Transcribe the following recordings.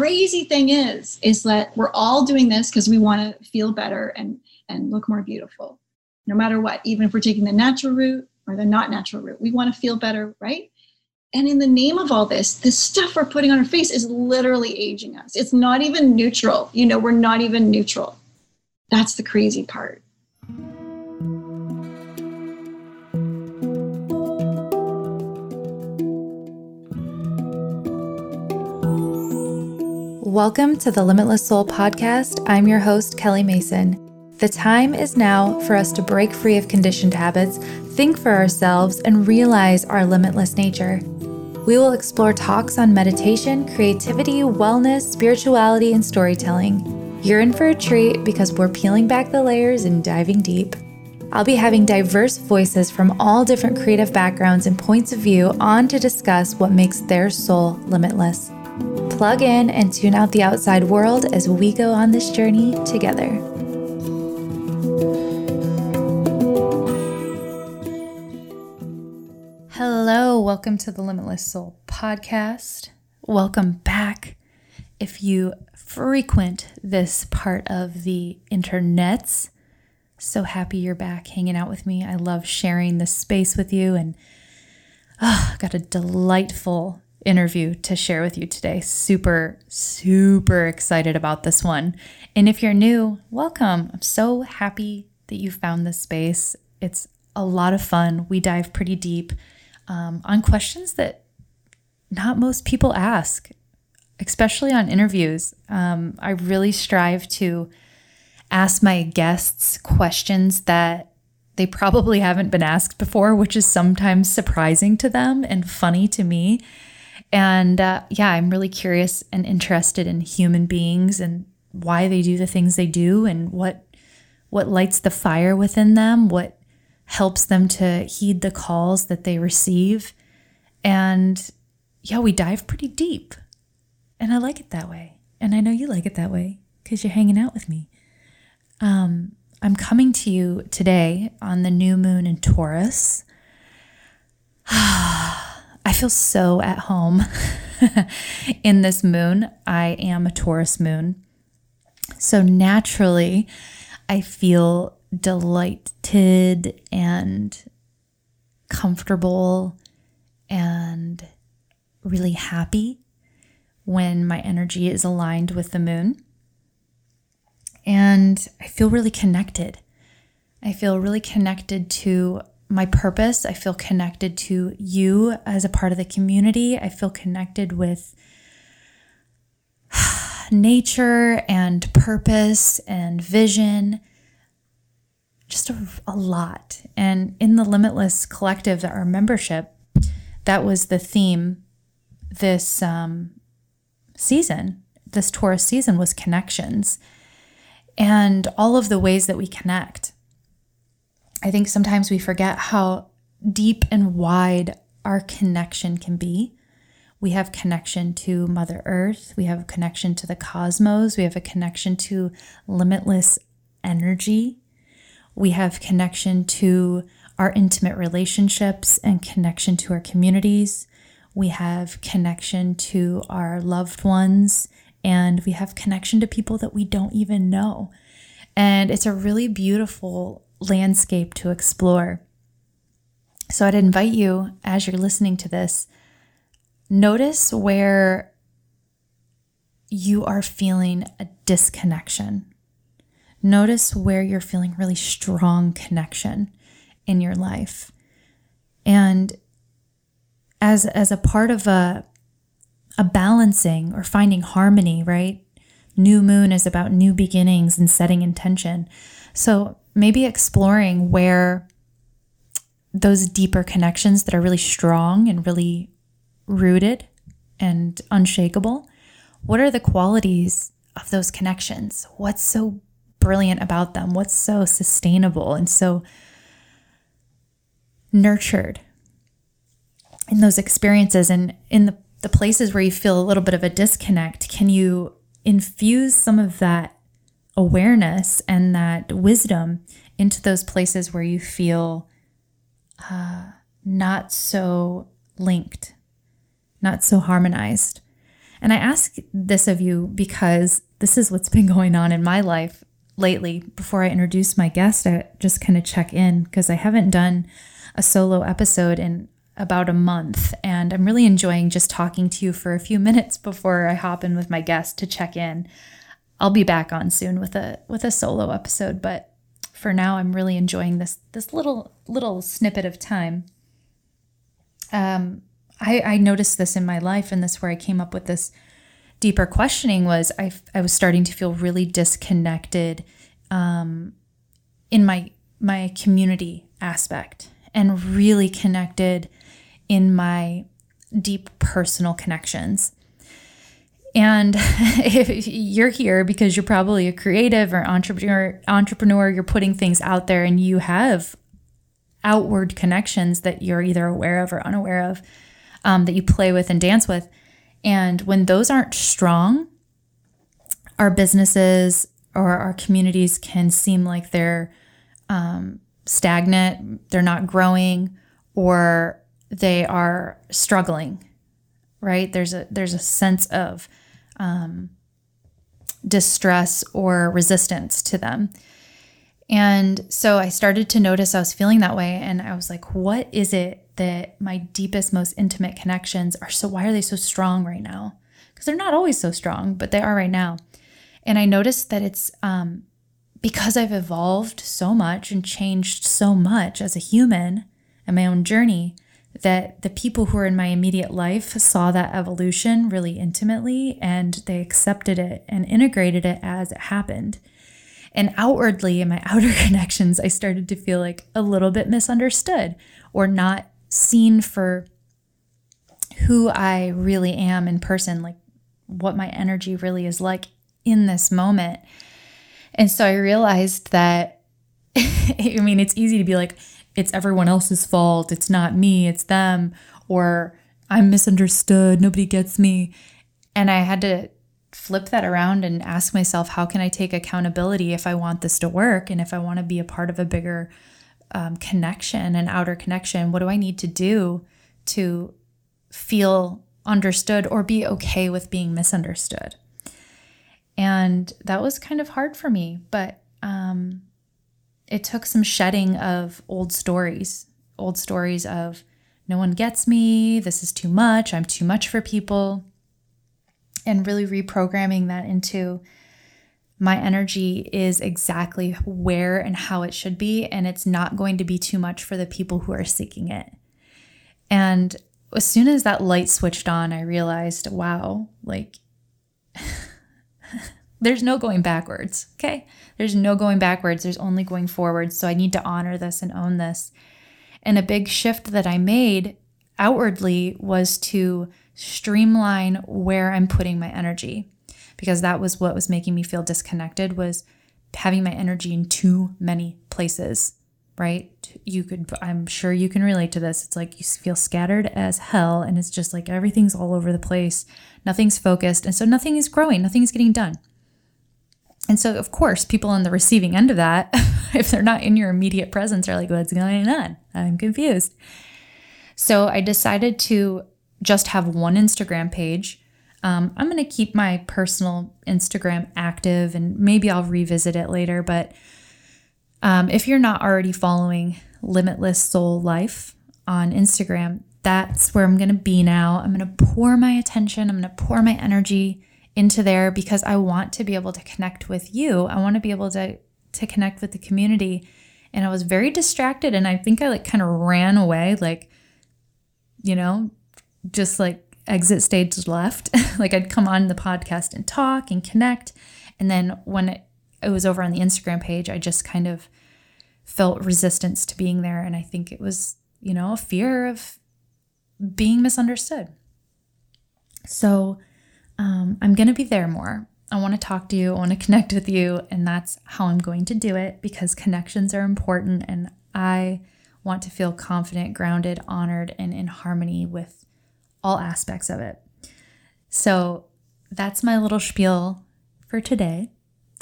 crazy thing is, is that we're all doing this because we want to feel better and, and look more beautiful, no matter what, even if we're taking the natural route or the not natural route. We want to feel better, right? And in the name of all this, the stuff we're putting on our face is literally aging us. It's not even neutral. You know, we're not even neutral. That's the crazy part. Welcome to the Limitless Soul podcast. I'm your host, Kelly Mason. The time is now for us to break free of conditioned habits, think for ourselves, and realize our limitless nature. We will explore talks on meditation, creativity, wellness, spirituality, and storytelling. You're in for a treat because we're peeling back the layers and diving deep. I'll be having diverse voices from all different creative backgrounds and points of view on to discuss what makes their soul limitless plug in and tune out the outside world as we go on this journey together. Hello, welcome to the Limitless Soul podcast. Welcome back. If you frequent this part of the internets, so happy you're back hanging out with me. I love sharing this space with you and oh, got a delightful interview to share with you today. Super, super excited about this one. And if you're new, welcome. I'm so happy that you found this space. It's a lot of fun. We dive pretty deep um, on questions that not most people ask, especially on interviews. Um, I really strive to ask my guests questions that they probably haven't been asked before, which is sometimes surprising to them and funny to me. And uh, yeah, I'm really curious and interested in human beings and why they do the things they do and what what lights the fire within them, what helps them to heed the calls that they receive. And yeah, we dive pretty deep. And I like it that way. And I know you like it that way because you're hanging out with me. Um, I'm coming to you today on the new moon in Taurus. Feel so at home in this moon. I am a Taurus moon. So naturally, I feel delighted and comfortable and really happy when my energy is aligned with the moon. And I feel really connected. I feel really connected to my purpose. I feel connected to you as a part of the community. I feel connected with nature and purpose and vision. Just a, a, lot. And in the Limitless Collective, our membership, that was the theme this um, season, this Taurus season was connections and all of the ways that we connect. I think sometimes we forget how deep and wide our connection can be. We have connection to Mother Earth, we have a connection to the cosmos, we have a connection to limitless energy. We have connection to our intimate relationships and connection to our communities. We have connection to our loved ones and we have connection to people that we don't even know. And it's a really beautiful landscape to explore. So I'd invite you, as you're listening to this, notice where you are feeling a disconnection. Notice where you're feeling really strong connection in your life. And as as a part of a a balancing or finding harmony, right? New moon is about new beginnings and setting intention. So maybe exploring where those deeper connections that are really strong and really rooted and unshakable, what are the qualities of those connections? What's so brilliant about them? What's so sustainable and so nurtured in those experiences and in the, the places where you feel a little bit of a disconnect? Can you infuse some of that awareness and that wisdom into those places where you feel uh, not so linked, not so harmonized. And I ask this of you because this is what's been going on in my life lately. Before I introduce my guest, I just kind of check in because I haven't done a solo episode in about a month. And I'm really enjoying just talking to you for a few minutes before I hop in with my guest to check in. I'll be back on soon with a with a solo episode, but for now I'm really enjoying this this little little snippet of time. Um I, I noticed this in my life, and this where I came up with this deeper questioning was I, I was starting to feel really disconnected um, in my my community aspect and really connected in my deep personal connections. And if you're here because you're probably a creative or entrepreneur, entrepreneur, you're putting things out there and you have outward connections that you're either aware of or unaware of um, that you play with and dance with. And when those aren't strong, our businesses or our communities can seem like they're um, stagnant, they're not growing, or they are struggling. Right? There's a there's a sense of um, distress or resistance to them. And so I started to notice I was feeling that way. And I was like, what is it that my deepest, most intimate connections are so, why are they so strong right now? Because they're not always so strong, but they are right now. And I noticed that it's um, because I've evolved so much and changed so much as a human and my own journey that the people who are in my immediate life saw that evolution really intimately and they accepted it and integrated it as it happened. And outwardly, in my outer connections, I started to feel like a little bit misunderstood or not seen for who I really am in person, like what my energy really is like in this moment. And so I realized that, I mean, it's easy to be like, it's everyone else's fault. It's not me, it's them. Or I'm misunderstood. Nobody gets me. And I had to flip that around and ask myself, how can I take accountability if I want this to work and if I want to be a part of a bigger um, connection an outer connection? What do I need to do to feel understood or be okay with being misunderstood? And that was kind of hard for me, but um, it took some shedding of old stories, old stories of no one gets me, this is too much, I'm too much for people and really reprogramming that into my energy is exactly where and how it should be, and it's not going to be too much for the people who are seeking it. And as soon as that light switched on, I realized, wow, like, there's no going backwards, okay? There's no going backwards, there's only going forwards. So I need to honor this and own this. And a big shift that I made outwardly was to streamline where I'm putting my energy because that was what was making me feel disconnected was having my energy in too many places right? You could i'm sure you can relate to this. It's like you feel scattered as hell and it's just like everything's all over the place. Nothing's focused. And so nothing is growing. Nothing is getting done and so of course people on the receiving end of that if they're not in your immediate presence are like what's going on i'm confused so i decided to just have one Instagram page. Um, I'm going to keep my personal Instagram active and maybe I'll revisit it later. But um, if you're not already following Limitless Soul Life on Instagram, that's where I'm going to be now. I'm going to pour my attention, I'm going to pour my energy into there because I want to be able to connect with you. I want to be able to to connect with the community. And I was very distracted and I think I like kind of ran away like you know, just like exit stage left. like I'd come on the podcast and talk and connect. And then when it, it was over on the Instagram page, I just kind of felt resistance to being there. And I think it was, you know, a fear of being misunderstood. So um, I'm going to be there more. I want to talk to you. I want to connect with you. And that's how I'm going to do it because connections are important. And I want to feel confident, grounded, honored, and in harmony with all aspects of it. So that's my little spiel for today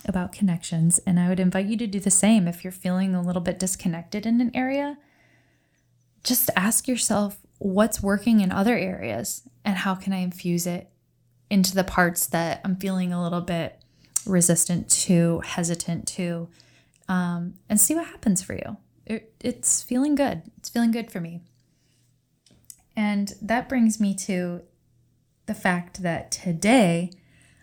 about connections. And I would invite you to do the same if you're feeling a little bit disconnected in an area. Just ask yourself what's working in other areas and how can I infuse it into the parts that I'm feeling a little bit resistant to, hesitant to, um, and see what happens for you. It, it's feeling good. It's feeling good for me. And that brings me to the fact that today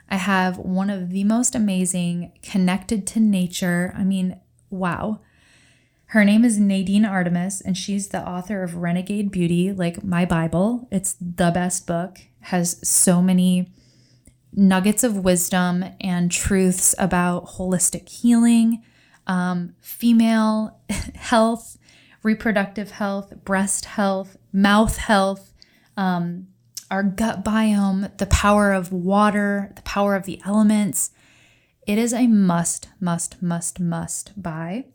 I have one of the most amazing connected to nature. I mean, wow. Her name is Nadine Artemis, and she's the author of Renegade Beauty, like my Bible. It's the best book, has so many nuggets of wisdom and truths about holistic healing, um, female health, reproductive health, breast health, mouth health, um, our gut biome, the power of water, the power of the elements. It is a must, must, must, must buy.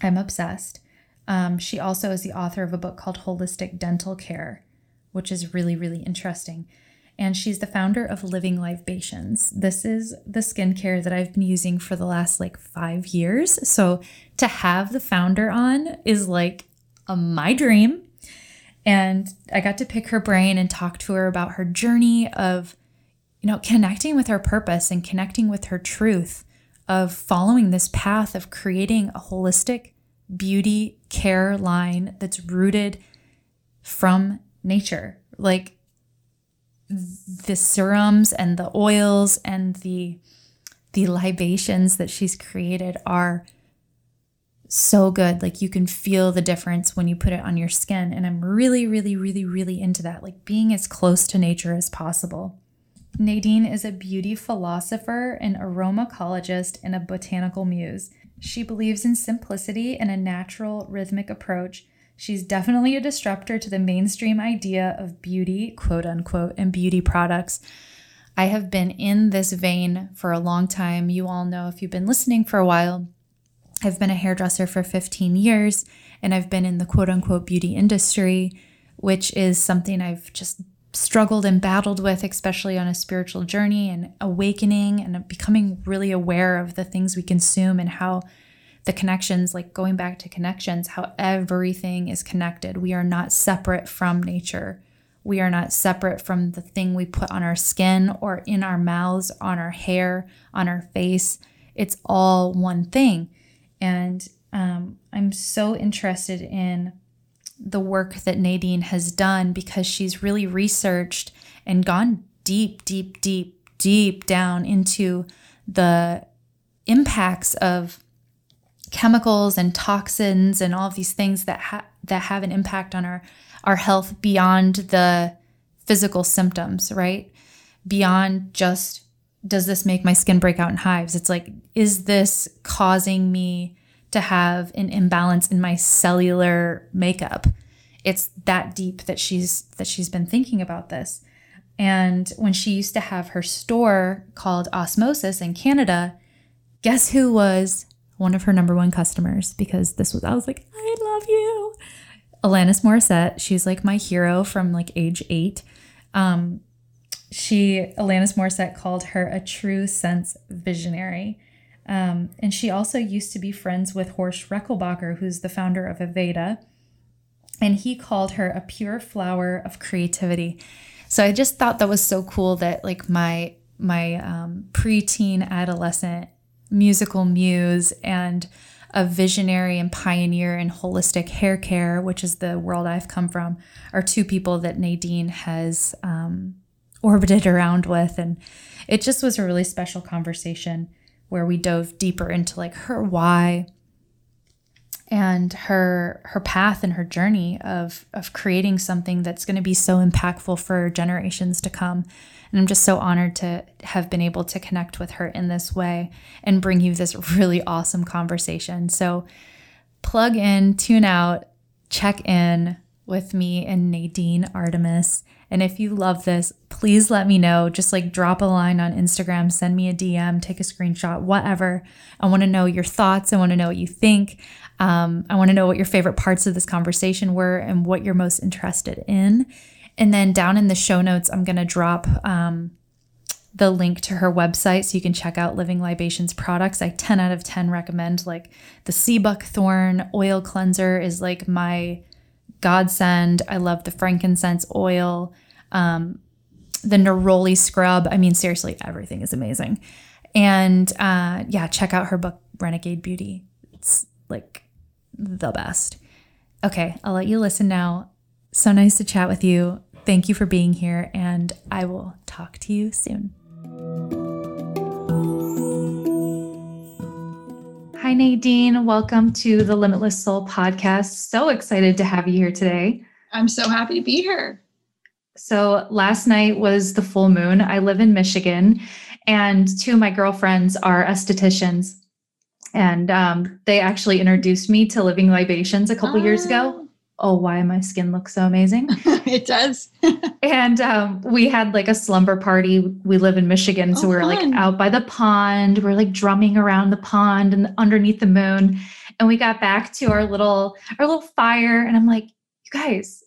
I'm obsessed. Um, she also is the author of a book called Holistic Dental Care, which is really, really interesting. And she's the founder of Living Libations. This is the skincare that I've been using for the last like five years. So to have the founder on is like a, my dream. And I got to pick her brain and talk to her about her journey of, you know, connecting with her purpose and connecting with her truth of following this path of creating a holistic beauty care line that's rooted from nature. Like the serums and the oils and the the libations that she's created are so good. Like you can feel the difference when you put it on your skin. And I'm really, really, really, really into that, like being as close to nature as possible. Nadine is a beauty philosopher, an aromacologist, and a botanical muse. She believes in simplicity and a natural, rhythmic approach. She's definitely a disruptor to the mainstream idea of beauty, quote unquote, and beauty products. I have been in this vein for a long time. You all know if you've been listening for a while, I've been a hairdresser for 15 years and I've been in the quote unquote beauty industry, which is something I've just struggled and battled with, especially on a spiritual journey and awakening and becoming really aware of the things we consume and how the connections, like going back to connections, how everything is connected. We are not separate from nature. We are not separate from the thing we put on our skin or in our mouths, on our hair, on our face. It's all one thing. And um, I'm so interested in the work that Nadine has done because she's really researched and gone deep, deep, deep, deep down into the impacts of chemicals and toxins and all of these things that ha- that have an impact on our our health beyond the physical symptoms, right? Beyond just does this make my skin break out in hives? It's like is this causing me to have an imbalance in my cellular makeup. It's that deep that she's that she's been thinking about this. And when she used to have her store called Osmosis in Canada, guess who was one of her number one customers? Because this was I was like, I love you. Alanis Morissette, she's like my hero from like age eight. Um, she Alanis Morissette called her a true sense visionary. Um, and she also used to be friends with Horst Rechelbacher, who's the founder of Aveda. And he called her a pure flower of creativity. So I just thought that was so cool that like my my um, preteen adolescent musical muse and a visionary and pioneer in holistic hair care, which is the world I've come from, are two people that Nadine has um, orbited around with. And it just was a really special conversation where we dove deeper into like her why and her her path and her journey of of creating something that's going to be so impactful for generations to come and i'm just so honored to have been able to connect with her in this way and bring you this really awesome conversation so plug in tune out check in with me and nadine artemis and if you love this, please let me know. Just like drop a line on Instagram, send me a DM, take a screenshot, whatever. I want to know your thoughts. I want to know what you think. Um, I want to know what your favorite parts of this conversation were and what you're most interested in. And then down in the show notes, I'm going to drop um, the link to her website so you can check out Living Libations products. I 10 out of 10 recommend like the sea buckthorn oil cleanser is like my godsend. I love the frankincense oil. Um, the neroli scrub. I mean, seriously, everything is amazing. And uh, yeah, check out her book, Renegade Beauty. It's like the best. Okay, I'll let you listen now. So nice to chat with you. Thank you for being here, and I will talk to you soon. Hi, Nadine. Welcome to the Limitless Soul podcast. So excited to have you here today. I'm so happy to be here. So, last night was the full moon. I live in Michigan, and two of my girlfriends are estheticians. And um, they actually introduced me to living libations a couple years ago. Oh, why my skin looks so amazing. it does. and um, we had like a slumber party. We live in Michigan. So oh, we are like out by the pond. We we're like drumming around the pond and underneath the moon. And we got back to our little our little fire. And I'm like, you guys,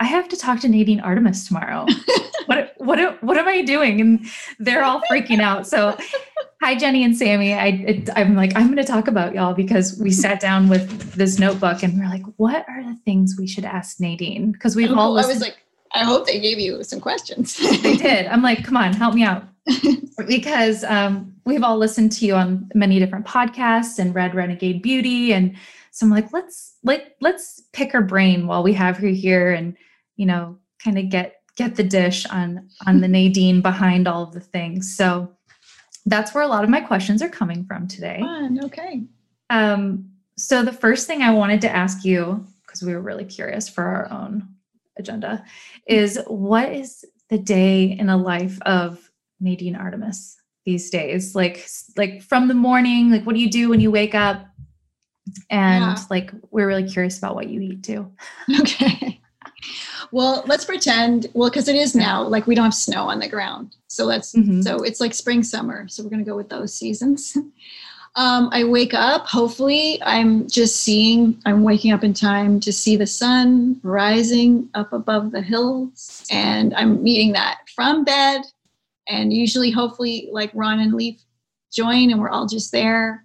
I have to talk to Nadine Artemis tomorrow. what what what am I doing? And they're all freaking out. So, hi Jenny and Sammy. I it, I'm like I'm going to talk about y'all because we sat down with this notebook and we're like, what are the things we should ask Nadine? Because we've oh, all. Listened- I was like, I hope they gave you some questions. they did. I'm like, come on, help me out. because um, we've all listened to you on many different podcasts and read Renegade Beauty and so I'm like, let's let let's pick her brain while we have her here and you know, kind of get get the dish on on the Nadine behind all of the things. So that's where a lot of my questions are coming from today. Fun. Okay. Um, so the first thing I wanted to ask you, because we were really curious for our own agenda, is what is the day in a life of Nadine Artemis these days? Like like from the morning, like what do you do when you wake up? And yeah. like we're really curious about what you eat too. Okay. Well, let's pretend, well, because it is now, like we don't have snow on the ground. So let's, mm-hmm. so it's like spring, summer. So we're going to go with those seasons. Um, I wake up, hopefully, I'm just seeing, I'm waking up in time to see the sun rising up above the hills. And I'm meeting that from bed. And usually, hopefully, like Ron and Leaf join, and we're all just there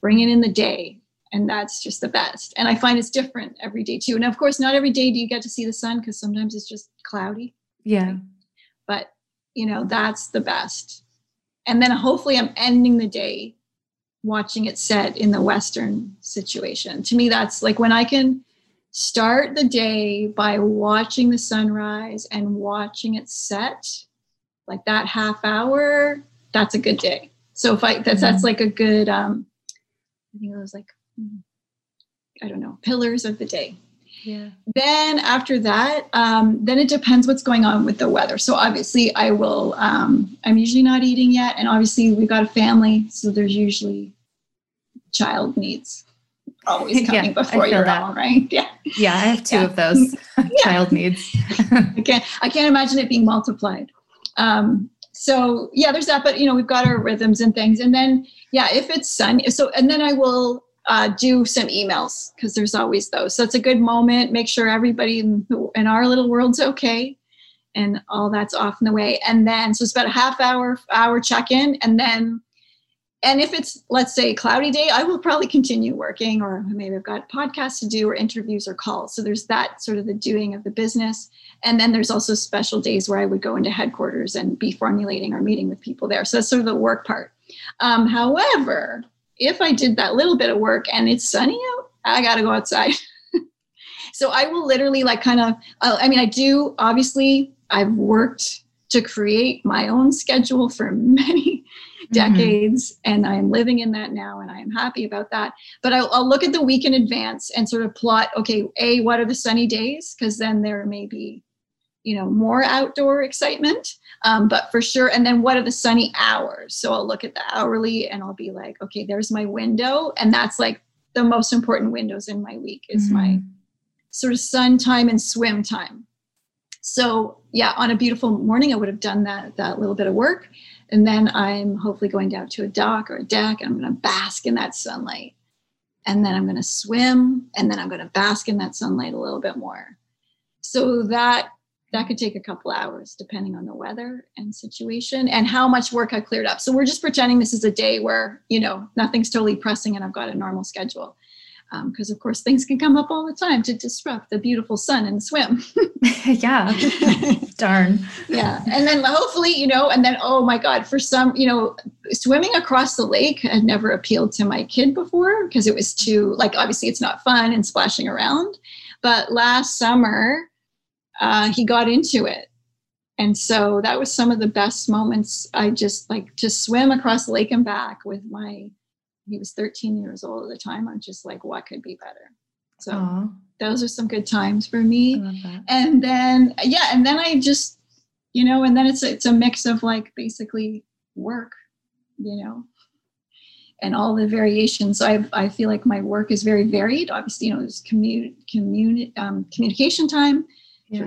bringing in the day and that's just the best. And i find it's different every day too. And of course not every day do you get to see the sun because sometimes it's just cloudy. Yeah. But you know that's the best. And then hopefully i'm ending the day watching it set in the western situation. To me that's like when i can start the day by watching the sunrise and watching it set like that half hour that's a good day. So if i that's mm-hmm. that's like a good um i think it was like I don't know, pillars of the day. Yeah. Then after that, um, then it depends what's going on with the weather. So obviously, I will. Um, I'm usually not eating yet, and obviously we've got a family, so there's usually child needs always coming yeah, before your that. own, right? Yeah. Yeah, I have two yeah. of those child needs. I can't. I can't imagine it being multiplied. Um, so yeah, there's that. But you know, we've got our rhythms and things, and then yeah, if it's sunny, so and then I will uh, do some emails because there's always those. So it's a good moment. Make sure everybody in, our little world's okay and all that's off in the way. And then, so it's about a half hour, hour check in. And then, and if it's, let's say, cloudy day, I will probably continue working, or maybe I've got podcasts to do, or interviews, or calls. So there's that sort of the doing of the business. And then there's also special days where I would go into headquarters and be formulating or meeting with people there. So that's sort of the work part. Um, however, if I did that little bit of work and it's sunny out, I got to go outside. so I will literally like kind of, uh, I mean, I do, obviously, I've worked to create my own schedule for many mm-hmm. decades mm-hmm. and i'm living in that now and i'm happy about that but I'll, I'll, look at the week in advance and sort of plot okay a what are the sunny days because then there may be you know more outdoor excitement um, but for sure and then what are the sunny hours? So i'll look at the hourly and i'll be like okay there's my window. And that's like the most important windows in my week is mm-hmm. my sort of sun time and swim time. So yeah on a beautiful morning i would have done that that little bit of work. And then i'm hopefully going down to a dock or a deck and i'm going to bask in that sunlight. And then i'm going to swim and then i'm going to bask in that sunlight a little bit more. So that that could take a couple hours depending on the weather and situation and how much work I cleared up. So we're just pretending this is a day where, you know, nothing's totally pressing and I've got a normal schedule. because um, of course things can come up all the time to disrupt the beautiful sun and swim. Yeah. Darn. Yeah. And then hopefully you know and then oh my god for some you know swimming across the lake had never appealed to my kid before because it was too like obviously it's not fun and splashing around. But last summer uh, he got into it. And so that was some of the best moments. I just like to swim across the lake and back with my he was 13 years old at the time i'm just like what could be better? So Aww. those are some good times for me. And then yeah and then i just you know and then it's it's a mix of like basically work you know and all the variations. So i i feel like my work is very varied. Obviously you know there's commu- communi- um, communication time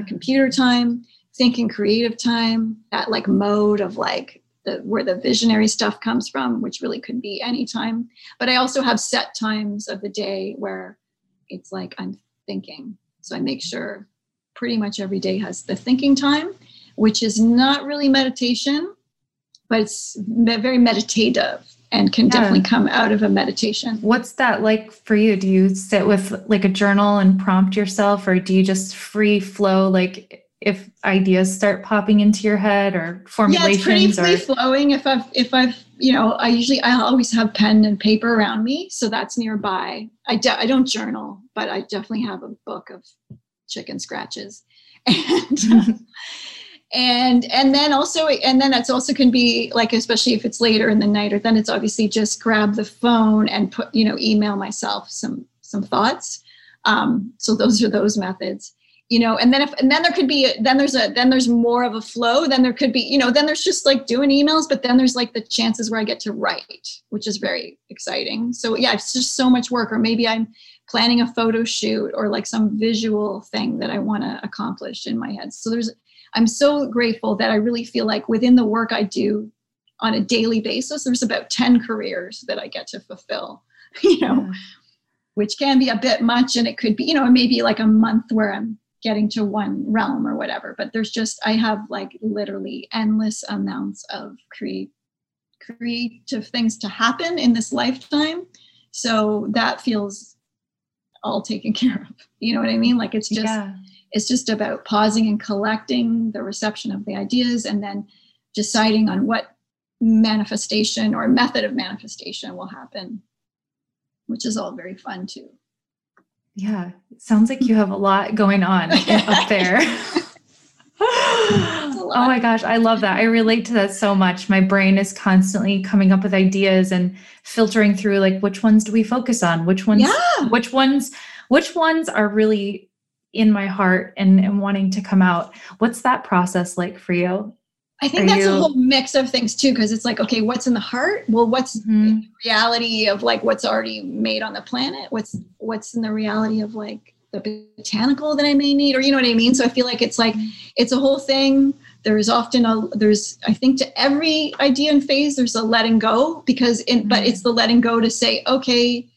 computer time thinking creative time that like mode of like the where the visionary stuff comes from which really could be any time. But i also have set times of the day where it's like i'm thinking. So i make sure pretty much every day has the thinking time which is not really meditation but it's very meditative and can yeah. definitely come out of a meditation. What's that like for you? Do you sit with like a journal and prompt yourself, or do you just free flow like if ideas start popping into your head or formulations yeah, it's pretty free flowing if i've if i've you know i usually i always have pen and paper around me so that's nearby i, de- I don't journal but i definitely have a book of chicken scratches and and and then also and then it's also can be like especially if it's later in the night or then it's obviously just grab the phone and put you know email myself some some thoughts. Um, so those are those methods you know and then if and then there could be then there's a then there's more of a flow then there could be you know then there's just like doing emails but then there's like the chances where i get to write which is very exciting. So yeah it's just so much work or maybe i'm planning a photo shoot or like some visual thing that i want to accomplish in my head. So there's i'm so grateful that i really feel like within the work i do on a daily basis there's about 10 careers that i get to fulfill you know yeah. which can be a bit much and it could be you know maybe like a month where i'm getting to one realm or whatever but there's just i have like literally endless amounts of create creative things to happen in this lifetime so that feels all taken care of you know what i mean like it's just yeah. It's just about pausing and collecting the reception of the ideas and then deciding on what manifestation or method of manifestation will happen which is all very fun too yeah, it sounds like you have a lot going on up there. oh my gosh, I love that. I relate to that so much. My brain is constantly coming up with ideas and filtering through like which ones do we focus on? Which ones yeah. which ones which ones are really in my heart and, and wanting to come out. What's that process like for you? I think Are that's you... a whole mix of things too, because it's like, okay, what's in the heart? Well, what's mm-hmm. reality of like what's already made on the planet? What's what's in the reality of like the botanical that I may need, or you know what I mean? So I feel like it's like mm-hmm. it's a whole thing. There's often a there's I think to every idea and phase there's a letting go because in mm-hmm. but it's the letting go to say, okay,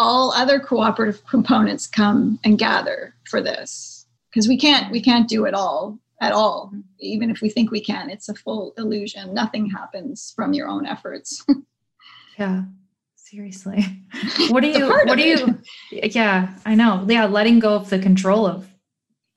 all other cooperative components come and gather for this. Because we can't we can't do it all at all. Even if we think we can it's a full illusion. Nothing happens from your own efforts. Yeah seriously. What do you what do you yeah i know. Yeah letting go of the control of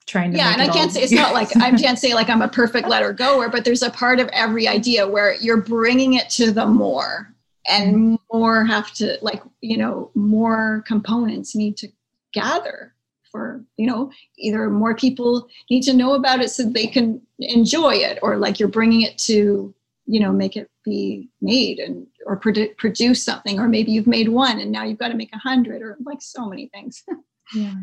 trying to yeah and i can't say it's not like i can't say like i'm a perfect letter goer but there's a part of every idea where you're bringing it to the more and more have to like you know more components need to gather for you know either more people need to know about it so they can enjoy it or like you're bringing it to you know make it be made and or produ- produce something or maybe you've made one and now you've got to make a hundred or like so many things. Yeah.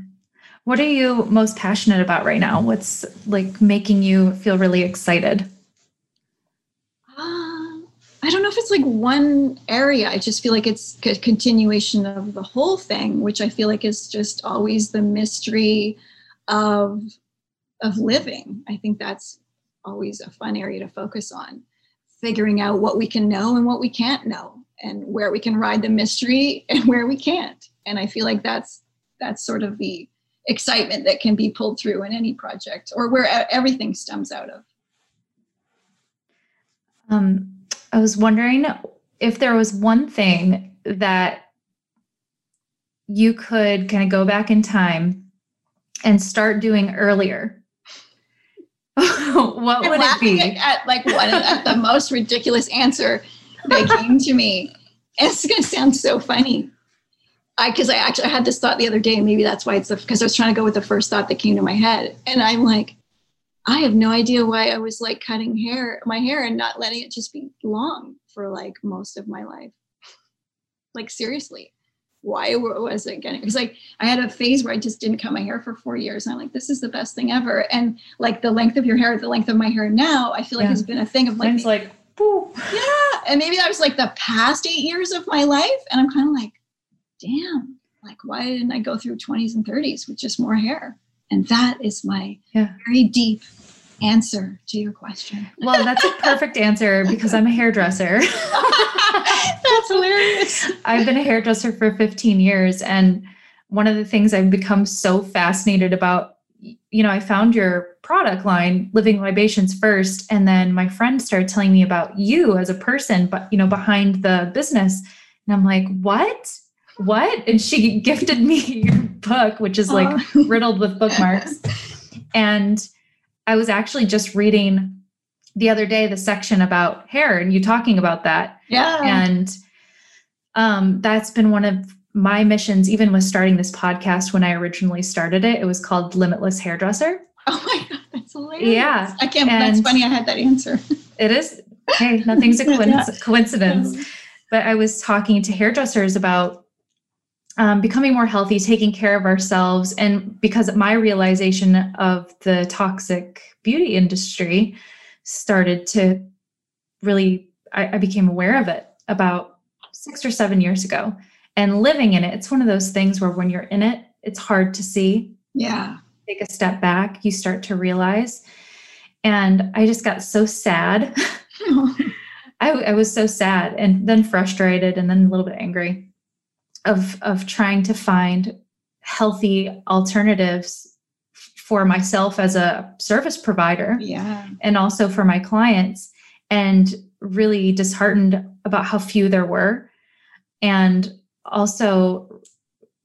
What are you most passionate about right now? What's like making you feel really excited I don't know if it's like one area. I just feel like it's a continuation of the whole thing, which I feel like is just always the mystery of of living. I think that's always a fun area to focus on. Figuring out what we can know and what we can't know and where we can ride the mystery and where we can't. And I feel like that's that's sort of the excitement that can be pulled through in any project or where everything stems out of. Um I was wondering if there was one thing that you could kind of go back in time and start doing earlier, what would it be? At, like one at the most ridiculous answer that came to me. It's gonna sound so funny. I because I actually I had this thought the other day, and maybe that's why it's because I was trying to go with the first thought that came to my head, and I'm like, I have no idea why I was like cutting hair, my hair, and not letting it just be long for like most of my life. Like seriously, why was it getting? Because like I had a phase where I just didn't cut my hair for four years, and I'm like, this is the best thing ever. And like the length of your hair, the length of my hair now, I feel like Yeah. has been a thing of like like, yeah. And maybe that was like the past eight years of my life. And I'm kind of like, damn, like, why didn't I go through 20s and 30s with just more hair? And that is my Yeah. very deep answer to your question. Well, that's a perfect answer because I'm a hairdresser. That's hilarious. I've been a hairdresser for 15 years. And one of the things I've become so fascinated about, you know, I found your product line, Living Libations, first. And then my friend started telling me about you as a person, but, you know, behind the business. And I'm like, what? What? And she gifted me your book, which is like riddled with bookmarks. And I was actually just reading the other day the section about hair and you talking about that yeah. and um, that's been one of my missions even with starting this podcast when i originally started it it was called limitless hairdresser oh my God, that's hilarious. Yeah, I can't, that's funny. I had that answer. it is hey nothing's a coinc- Yeah. coincidence but i was talking to hairdressers about um, becoming more healthy taking care of ourselves and because my realization of the toxic beauty industry started to really I, I became aware of it about six or seven years ago. And living in it it's one of those things where when you're in it it's hard to see. Yeah. take a step back you start to realize. And i just got so sad. I, I was so sad and then frustrated and then a little bit angry of of trying to find healthy alternatives for myself as a service provider yeah. and also for my clients and really disheartened about how few there were and also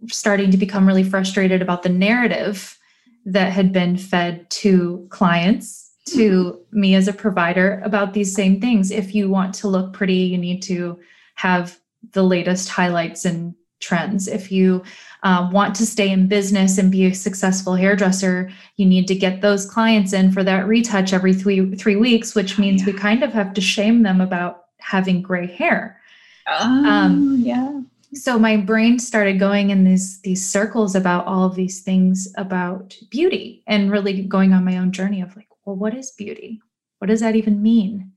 starting to become really frustrated about the narrative that had been fed to clients to me as a provider about these same things if you want to look pretty you need to have the latest highlights and trends. If you uh, want to stay in business and be a successful hairdresser you need to get those clients in for that retouch every three three weeks which means we Yeah. kind of have to shame them about having gray hair. Oh, Um, yeah. so my brain started going in these these circles about all of these things about beauty and really going on my own journey of like well what is beauty? What does that even mean?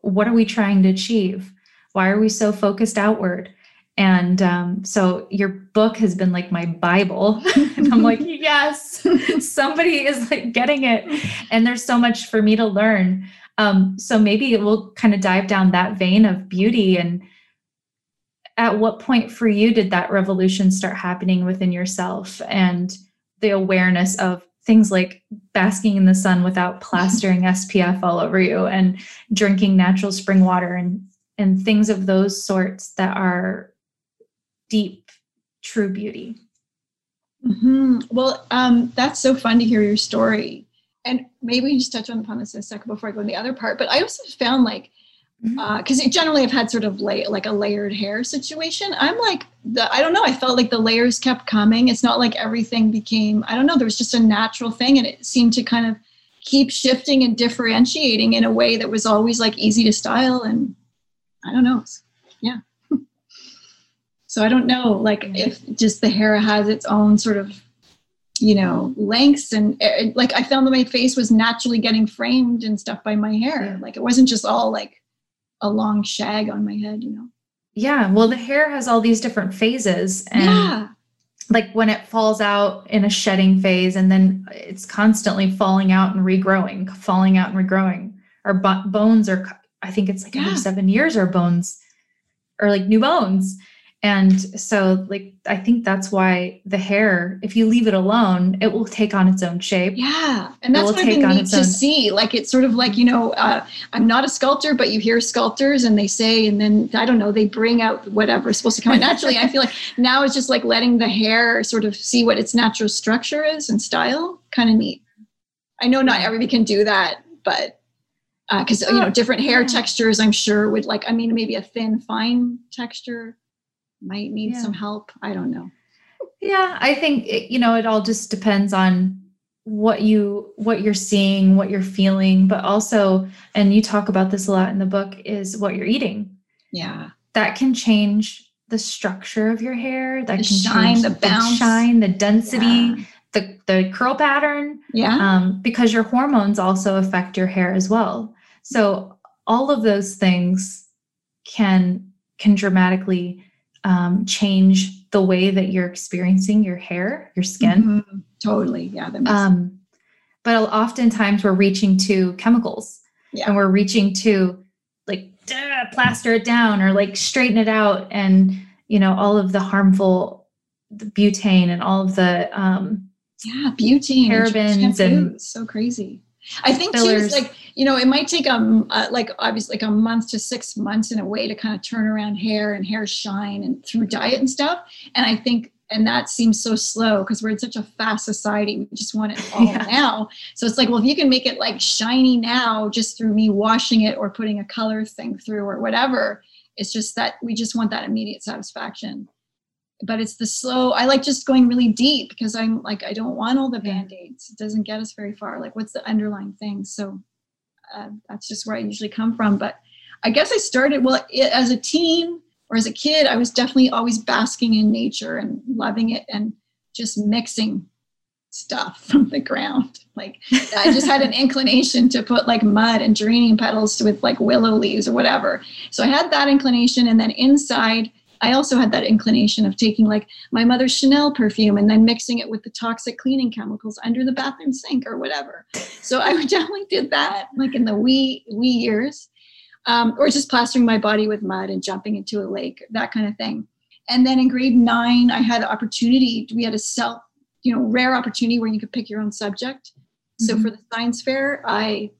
What are we trying to achieve? Why are we so focused outward and um, so your book has been like my bible. And i'm like yes somebody is like getting it. And there's so much for me to learn. Um, so maybe we'll kind of dive down that vein of beauty and at what point for you did that revolution start happening within yourself and the awareness of things like basking in the sun without plastering SPF all over you and drinking natural spring water and and things of those sorts that are deep true beauty hmm Well, um, that's so fun to hear your story. And maybe we just touch on upon this in a second before I go to the other part. But I also found like, because it generally I've had sort of lay, like a layered hair situation. I'm like, the, I don't know. I felt like the layers kept coming. It's not like everything became, I don't know, there was just a natural thing. And it seemed to kind of keep shifting and differentiating in a way that was always like easy to style. And I don't know. Yeah. So I don't know, like if just the hair has its own sort of, you know, lengths and like I found that my face was naturally getting framed and stuff by my hair. Yeah. Like it wasn't just all like a long shag on my head, you know. yeah well the hair has all these different phases and yeah. like when it falls out in a shedding phase and then it's constantly falling out and regrowing falling out and regrowing our bo- bones are i think it's like Yeah. every seven years our bones are like new bones And so, like, I think that's why the hair, if you leave it alone, it will take on its own shape. Yeah. And that's what I've been neat to own... see. Like, it's sort of like, you know, uh, I'm not a sculptor, but you hear sculptors and they say, and then I don't know, they bring out whatever is supposed to come out naturally. I feel like now it's just like letting the hair sort of see what its natural structure is and style. Kind of neat. I know not everybody can do that, but because uh, you know different hair textures i'm sure would like i mean maybe a thin fine texture might need yeah. some help. I don't know. Yeah, I think it, you know it all just depends on what you what you're seeing, what you're feeling, but also and you talk about this a lot in the book is what you're eating. Yeah. That can change the structure of your hair, that the can shine, change the bounce, the shine, the density, yeah. the the curl pattern. Yeah. Um, because your hormones also affect your hair as well. So all of those things can can dramatically um, change the way that you're experiencing your hair, your skin. Mm-hmm. Totally. Yeah. That makes um, but oftentimes we're reaching to chemicals yeah. and we're reaching to like plaster it down or like straighten it out. And, you know, all of the harmful the butane and all of the, um, yeah, butane, parabens and, and so crazy. I think too, it's like you know, it might take a uh, like obviously like a month to six months in a way to kind of turn around hair and hair shine and through diet and stuff. And I think and that seems so slow because we're in such a fast society. We just want it all yeah. now. So it's like, well, if you can make it like shiny now just through me washing it or putting a color thing through or whatever, it's just that we just want that immediate satisfaction but it's the slow i like just going really deep because i'm like i don't want all the band-aids. It doesn't get us very far. Like what's the underlying thing? So uh, that's just where i usually come from. But i guess i started well it, as a teen or as a kid i was definitely always basking in nature and loving it and just mixing stuff from the ground. Like i just had an inclination to put like mud and geranium petals with like willow leaves or whatever. So i had that inclination and then inside I also had that inclination of taking like my mother's Chanel perfume and then mixing it with the toxic cleaning chemicals under the bathroom sink or whatever. So I definitely did that like in the wee wee years, um, or just plastering my body with mud and jumping into a lake, that kind of thing. And then in grade nine, I had the opportunity. We had a self, you know, rare opportunity where you could pick your own subject. So mm-hmm. for the science fair, I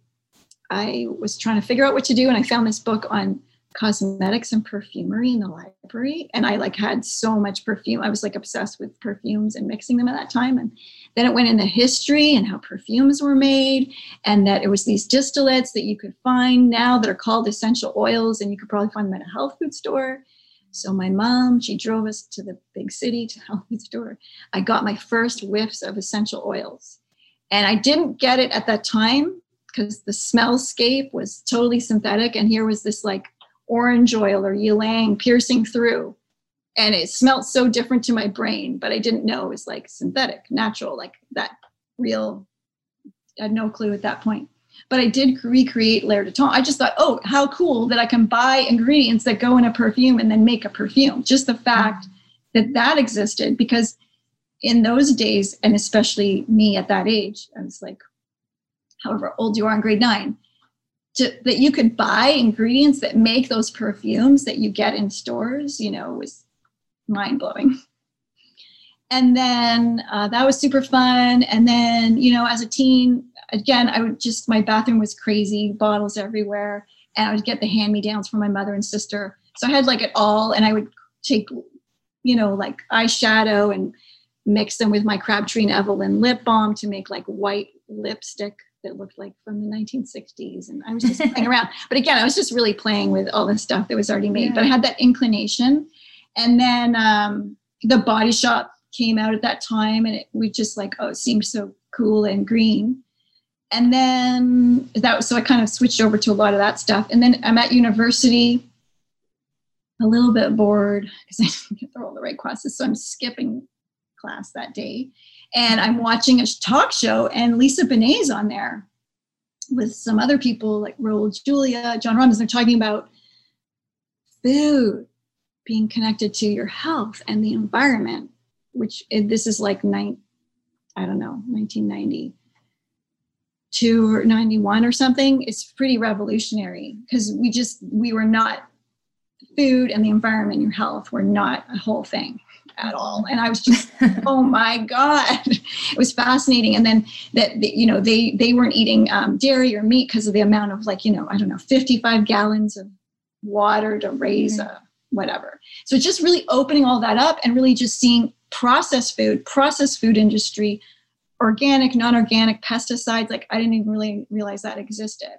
I was trying to figure out what to do, and I found this book on cosmetics and perfumery in the library. And i like had so much perfume. I was like obsessed with perfumes and mixing them at that time. And then it went into history and how perfumes were made and that it was these distillates that you could find now that are called essential oils and you could probably find them at a health food store. So my mom she drove us to the big city to health food store. I got my first whiffs of essential oils. And i didn't get it at that time because the smellscape was totally synthetic. And here was this like orange oil or ylang piercing through. And it smelled so different to my brain, but I didn't know it was like synthetic, natural, like that real. I had no clue at that point. But I did recreate L'Air du Temps. I just thought, oh, how cool that I can buy ingredients that go in a perfume and then make a perfume. Just the fact that that existed, because in those days, and especially me at that age, I was like, however old you are in grade nine, to, that you could buy ingredients that make those perfumes that you get in stores, you know, was mind blowing. And then uh, that was super fun. And then, you know, as a teen, again, I would just, my bathroom was crazy, bottles everywhere. And I would get the hand me downs from my mother and sister. So I had like it all. And I would take, you know, like eyeshadow and mix them with my Crabtree and Evelyn lip balm to make like white lipstick that looked like from the 1960s. And I was just playing around. But again, I was just really playing with all the stuff that was already made. Yeah. But I had that inclination. And then um, the body shop came out at that time and it we just like, oh, it seemed so cool and green. And then that was so I kind of switched over to a lot of that stuff. And then I'm at university, a little bit bored because I didn't get through all the right classes. So I'm skipping class that day and I'm watching a talk show, and Lisa Bonet's on there with some other people like Raul Julia, John Robbins. They're talking about food being connected to your health and the environment, which this is like nine, I don't know, 1992 or 91 or something. It's pretty revolutionary because we just we were not food and the environment, your health were not a whole thing at all. And I was just, oh my God, it was fascinating. And then that, you know, they, they weren't eating um, dairy or meat because of the amount of like, you know, I don't know, 55 gallons of water to raise mm-hmm. a whatever. So just really opening all that up and really just seeing processed food, processed food industry, organic, non-organic pesticides. Like I didn't even really realize that existed.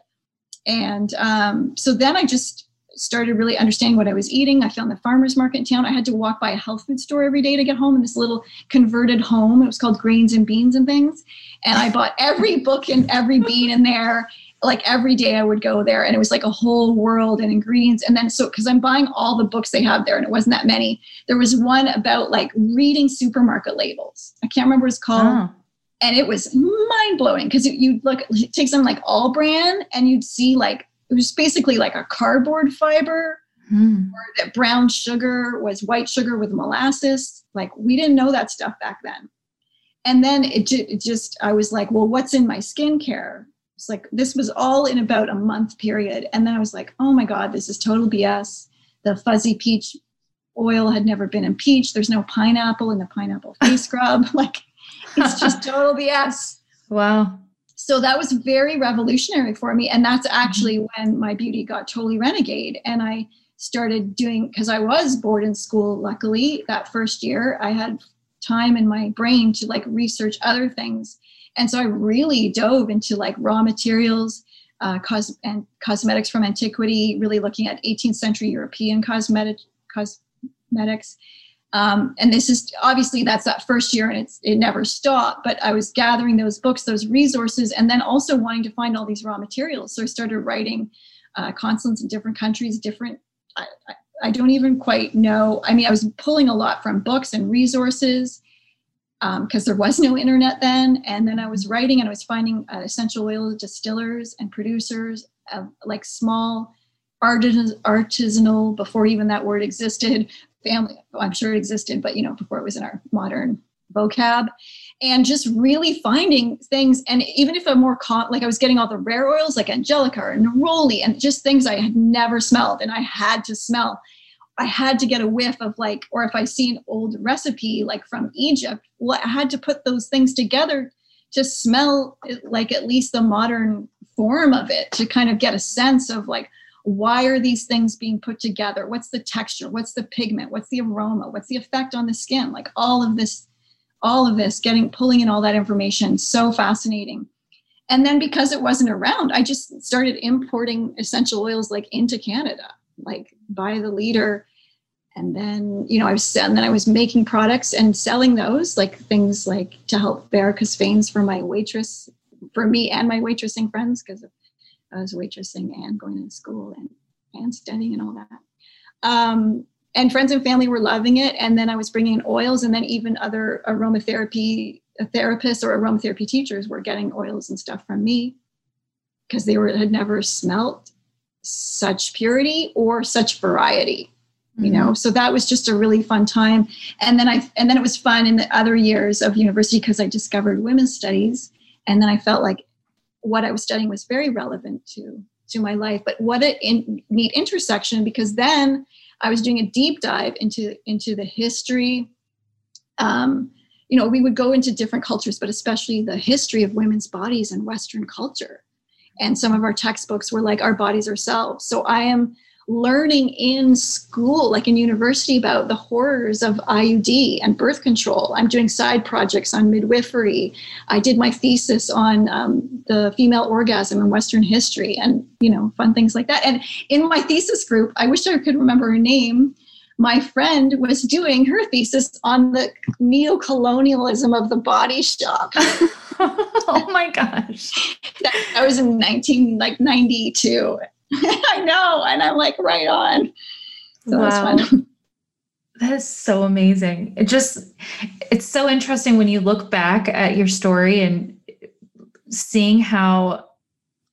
And um, so then I just started really understanding what I was eating. I found the farmer's market in town. I had to walk by a health food store every day to get home in this little converted home. It was called Grains and Beans and Things. And I bought every book and every bean in there. Like every day I would go there and it was like a whole world and ingredients. And then so because I'm buying all the books they have there and it wasn't that many. There was one about like reading supermarket labels. I can't remember what it's called. Oh. And it was mind blowing because you'd look, take something like All-Bran and you'd see like it was basically like a cardboard fiber mm. or that brown sugar was white sugar with molasses. Like we didn't know that stuff back then. And then it, it just i was like well what's in my skincare? It's like this was all in about a month period. And then i was like oh my god this is total bs the fuzzy peach oil had never been impeached. There's no pineapple in the pineapple face scrub. Like it's just total bs wow so that was very revolutionary for me. And that's actually mm-hmm. when my beauty got totally renegade and i started doing because i was bored in school luckily that first year i had time in my brain to like research other things. And so i really dove into like raw materials uh, cos- and cosmetics from antiquity really looking at 18th century european cosmetic cosmetics um, and this is obviously that's that first year and it's it never stopped but i was gathering those books those resources and then also wanting to find all these raw materials. So i started writing uh, consulates in different countries different I, I, don't even quite know. I mean i was pulling a lot from books and resources because um, there was no internet then. And then i was writing and i was finding uh, essential oil distillers and producers of like small artisanal before even that word existed family i'm sure it existed but you know before it was in our modern vocab. And just really finding things and even if i'm more con- like i was getting all the rare oils like angelica or neroli and just things i had never smelled and i had to smell. I had to get a whiff of like or if i see an old recipe like from egypt well i had to put those things together to smell like at least the modern form of it to kind of get a sense of like why are these things being put together? What's the texture? What's the pigment? What's the aroma? What's the effect on the skin? Like all of this all of this getting pulling in all that information so fascinating. And then because it wasn't around i just started importing essential oils like into canada like by the liter. And then you know i was and then i was making products and selling those like things like to help varicose veins for my waitress for me and my waitressing friends because of I was waitressing and going to school and, and studying and all that. Um, and friends and family were loving it. And then I was bringing in oils, and then even other aromatherapy therapists or aromatherapy teachers were getting oils and stuff from me because they were had never smelt such purity or such variety you know mm-hmm. so that was just a really fun time and then i and then it was fun in the other years of university because i discovered women's studies and then i felt like what I was studying was very relevant to to my life. But what a in, neat intersection because then I was doing a deep dive into into the history. Um, you know, we would go into different cultures, but especially the history of women's bodies in Western culture. And some of our textbooks were like our bodies ourselves. So I am learning in school, like in university, about the horrors of IUD and birth control. I'm doing side projects on midwifery. I did my thesis on um, the female orgasm in Western history and, you know, fun things like that. And in my thesis group, I wish I could remember her name. My friend was doing her thesis on the neo-colonialism of the body shop. oh my gosh. That, that was in 19 like 92 I know. And I'm like, right on. So wow. That is so amazing. It just, it's so interesting when you look back at your story and seeing how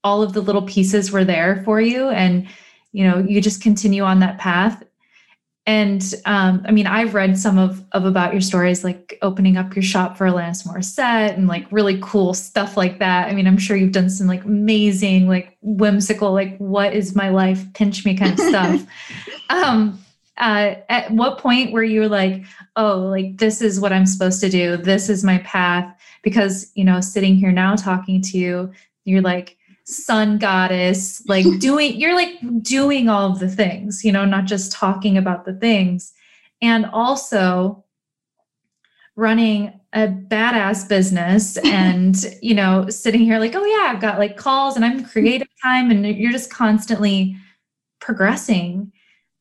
all of the little pieces were there for you and, you know, you just continue on that path. And um, I mean, I've read some of, of about your stories, like opening up your shop for Alanis Morissette and like really cool stuff like that. I mean, I'm sure you've done some like amazing, like whimsical, like what is my life, pinch me kind of stuff. um, uh, at what point were you like, oh, like this is what I'm supposed to do. This is my path. Because, you know, sitting here now talking to you, you're like, sun goddess, like doing, you're like doing all of the things, you know, not just talking about the things. And also running a badass business and, you know, sitting here like, oh yeah, I've got like calls and I'm creative time and you're just constantly progressing.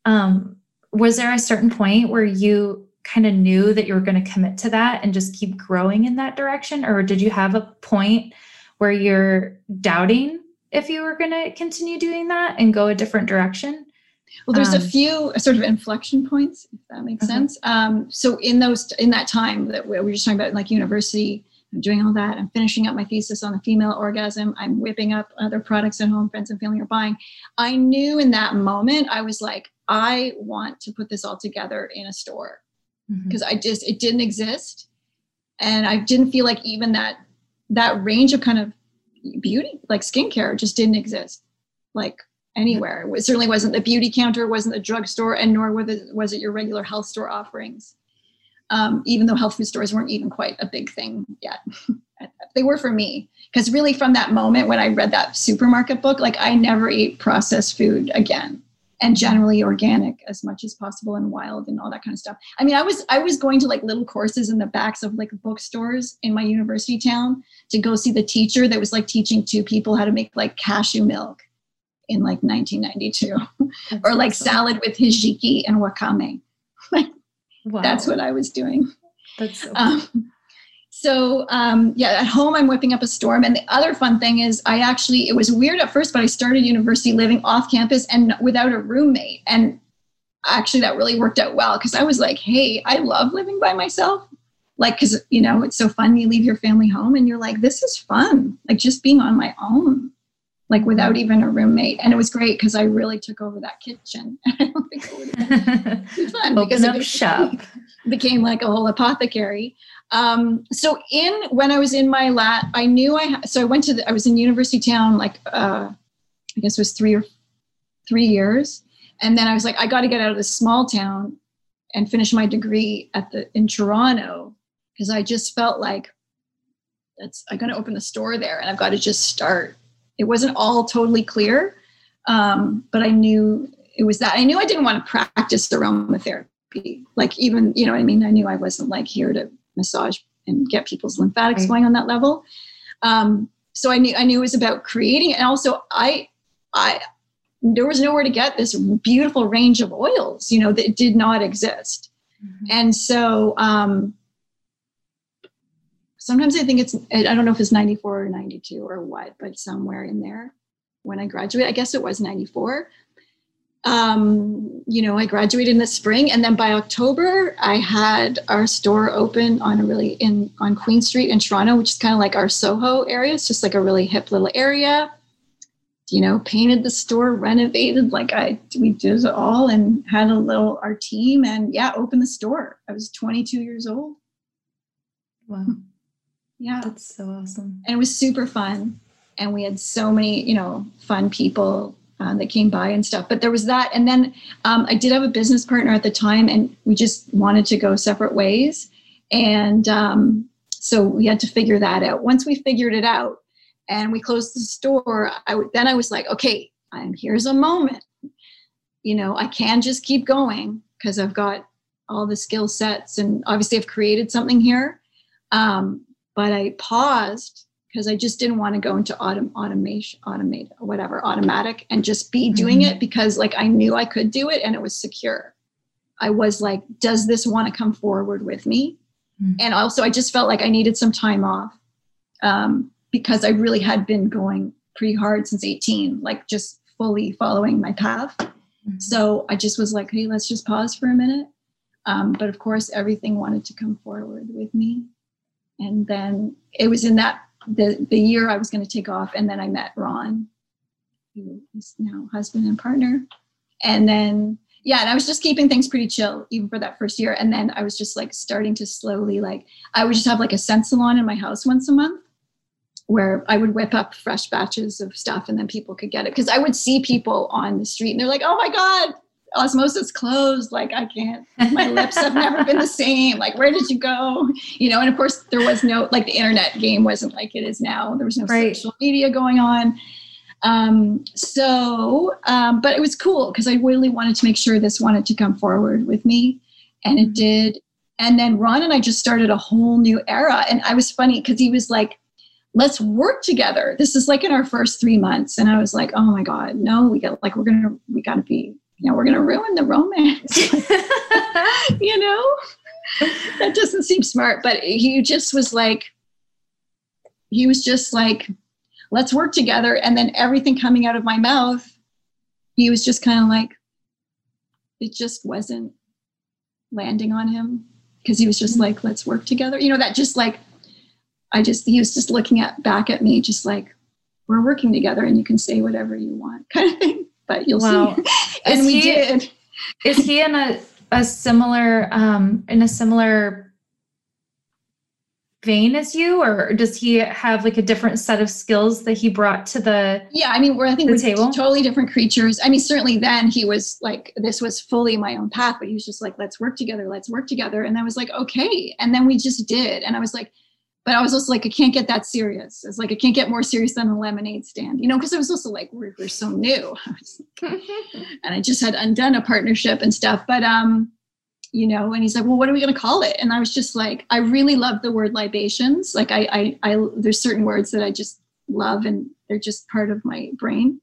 Um, was there a certain point where you kind of knew that you were going to commit to that and just keep growing in that direction? Or did you have a point where you're doubting if you were going to continue doing that and go a different direction? Well, there's um, a few sort of inflection points, if that makes uh-huh. sense. Um, so in those in that time that we were just talking about, like university, I'm doing all that. I'm finishing up my thesis on the female orgasm. I'm whipping up other products at home, friends and family are buying. I knew in that moment, I was like, I want to put this all together in a store because mm-hmm. I just it didn't exist, and I didn't feel like even that that range of kind of beauty, like skincare, just didn't exist, like anywhere. It certainly wasn't the beauty counter, wasn't the drugstore, and nor was it, was it your regular health store offerings. Um, even though health food stores weren't even quite a big thing yet. they were for me because really from that moment when I read that supermarket book, like I never ate processed food again and generally organic as much as possible and wild and all that kind of stuff. I mean, I was I was going to like little courses in the backs of like bookstores in my university town to go see the teacher that was like teaching two people how to make like cashew milk in like 1992 or like awesome. salad with hijiki and wakame. wow. That's what I was doing. That's so um, so um, yeah, at home I'm whipping up a storm. And the other fun thing is, I actually it was weird at first, but I started university living off campus and without a roommate. And actually, that really worked out well because I was like, hey, I love living by myself. Like, because you know, it's so fun. You leave your family home, and you're like, this is fun. Like just being on my own, like without even a roommate. And it was great because I really took over that kitchen. I don't think it would have been fun because it shop became like a whole apothecary. Um, so in when I was in my lat, I knew I so I went to the, I was in University Town like uh, I guess it was three or three years, and then I was like I got to get out of this small town and finish my degree at the in Toronto because I just felt like that's I'm going to open a store there and I've got to just start. It wasn't all totally clear, um, but I knew it was that. I knew I didn't want to practice aromatherapy. Like even you know I mean. I knew I wasn't like here to massage and get people's lymphatics right. going on that level. Um, so I knew I knew it was about creating, and also I I there was nowhere to get this beautiful range of oils, you know, that did not exist. Mm-hmm. And so um, sometimes I think it's I don't know if it's 94 or 92 or what, but somewhere in there when I graduated, I guess it was 94 um, you know, I graduated in the spring, and then by October, I had our store open on a really in on Queen Street in Toronto, which is kind of like our Soho area. It's just like a really hip little area. You know, painted the store, renovated, like I we did it all, and had a little our team, and yeah, opened the store. I was 22 years old. Wow. Yeah, that's so awesome. And it was super fun, and we had so many, you know, fun people uh, that came by and stuff. But there was that. And then um, I did have a business partner at the time, and we just wanted to go separate ways. And um, so we had to figure that out. Once we figured it out and we closed the store, I w- then I was like, okay, and here's a moment. You know, I can just keep going because I've got all the skill sets and obviously I've created something here. Um, but I paused because I just didn't want to go into autom- automation, automate, whatever, automatic and just be doing mm-hmm. it because like I knew I could do it and it was secure. I was like, does this want to come forward with me? Mm-hmm. And also, I just felt like I needed some time off um, because I really had been going pretty hard since 18, like just fully following my path. Mm-hmm. So I just was like, hey, let's just pause for a minute. Um, but of course, everything wanted to come forward with me. And then it was in that the the year I was going to take off, and then I met Ron, who is now husband and partner, and then yeah, and I was just keeping things pretty chill even for that first year. And then I was just like starting to slowly like I would just have like a scent salon in my house once a month where I would whip up fresh batches of stuff and then people could get it. Because I would see people on the street and they're like, oh my God, osmosis closed. Like I can't, my lips have never been the same. Like, where did you go? You know, and of course there was no like the internet game wasn't like it is now. There was no right. social media going on. Um, so, um, but it was cool because I really wanted to make sure this wanted to come forward with me, and it mm-hmm. did. And then Ron and I just started a whole new era. And I was funny because he was like, let's work together. This is like in our first three months. And I was like, oh my God, no, we got like, we're going to, we got to be, you know, we're going to ruin the romance. you know, that doesn't seem smart. But he just was like, he was just like, let's work together. And then everything coming out of my mouth, he was just kind of like, it just wasn't landing on him because he was just mm-hmm. like, let's work together. You know, that just like, I just, he was just looking at back at me, just like, we're working together and you can say whatever you want kind of thing. But you'll wow. see. and we did. Is he in a, a similar, um, in a similar vein as you or does he have like a different set of skills that he brought to the yeah i mean we're i think we're table? totally different creatures i mean certainly then he was like this was fully my own path but he was just like let's work together let's work together and i was like okay and then we just did and i was like but i was also like i can't get that serious. It's like i can't get more serious than a lemonade stand you know because it was also like we're, we're so new. And i just had undone a partnership and stuff. But um you know and he's like well what are we going to call it? And i was just like i really love the word libations. Like I, I i there's certain words that i just love and they're just part of my brain.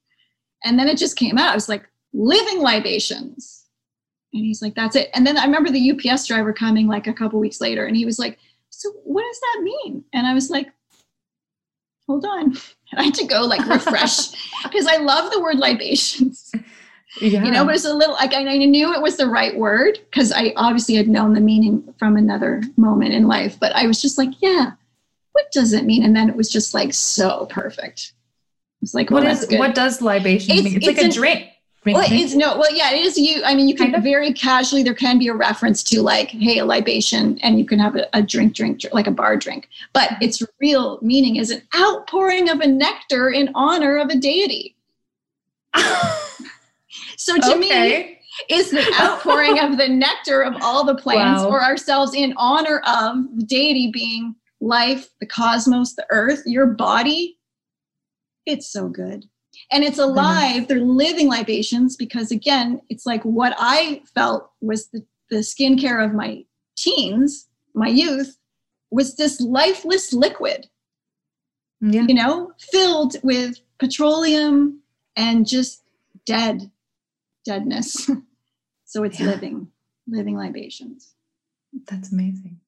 And then it just came out. I was like living libations. And he's like that's it. And then i remember the ups driver coming like a couple weeks later and he was like so what does that mean? And i was like hold on. I had to go like refresh because i love the word libations. Yeah. you know but it's a little like i knew it was the right word because i obviously had known the meaning from another moment in life but i was just like yeah what does it mean? And then it was just like so perfect. It's like well, what is what does libation it's, mean? It's, it's like an, a drink well, it's no, well, yeah, it is you. I mean, you can kind of? very casually, there can be a reference to like, hey, a libation, and you can have a, a drink, drink, drink, like a bar drink. But mm-hmm. its real meaning is an outpouring of a nectar in honor of a deity. So to okay. me, is the outpouring of the nectar of all the plants wow. or ourselves in honor of the deity being life, the cosmos, the earth, your body. It's so good. And it's alive. Mm-hmm. They're living libations because, again, it's like what I felt was the, the skincare of my teens, my youth, was this lifeless liquid, yeah. you know, filled with petroleum and just dead deadness. so it's yeah. living, living libations. That's amazing.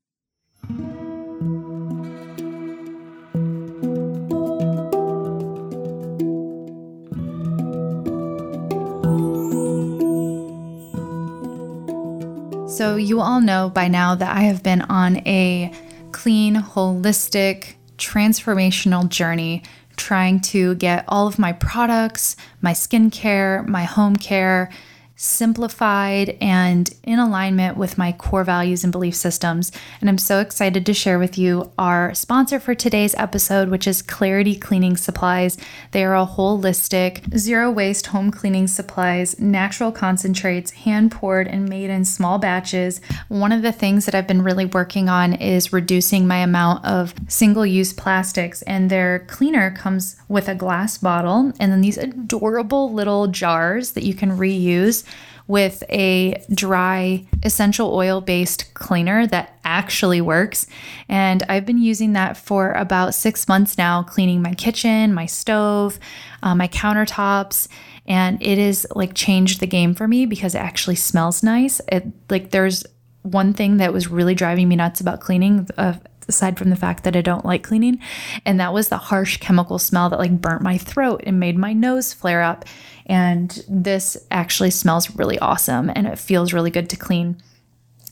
So, you all know by now that I have been on a clean, holistic, transformational journey trying to get all of my products, my skincare, my home care, simplified and in alignment with my core values and belief systems. And I'm so excited to share with you our sponsor for today's episode, which is Clarity Cleaning Supplies. They are a holistic, zero waste home cleaning supplies, natural concentrates, hand poured and made in small batches. One of the things that I've been really working on is reducing my amount of single use plastics, and their cleaner comes with a glass bottle and then these adorable little jars that you can reuse with a dry essential oil based cleaner that actually works. And I've been using that for about six months now, cleaning my kitchen, my stove, uh, my countertops. And it is like changed the game for me because it actually smells nice. It like there's one thing that was really driving me nuts about cleaning. Uh, aside from the fact that I don't like cleaning. And that was the harsh chemical smell that like burnt my throat and made my nose flare up. And this actually smells really awesome and it feels really good to clean.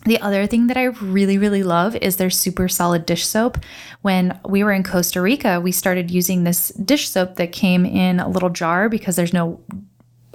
The other thing that I really, really love is their super solid dish soap. When we were in Costa Rica, we started using this dish soap that came in a little jar because there's no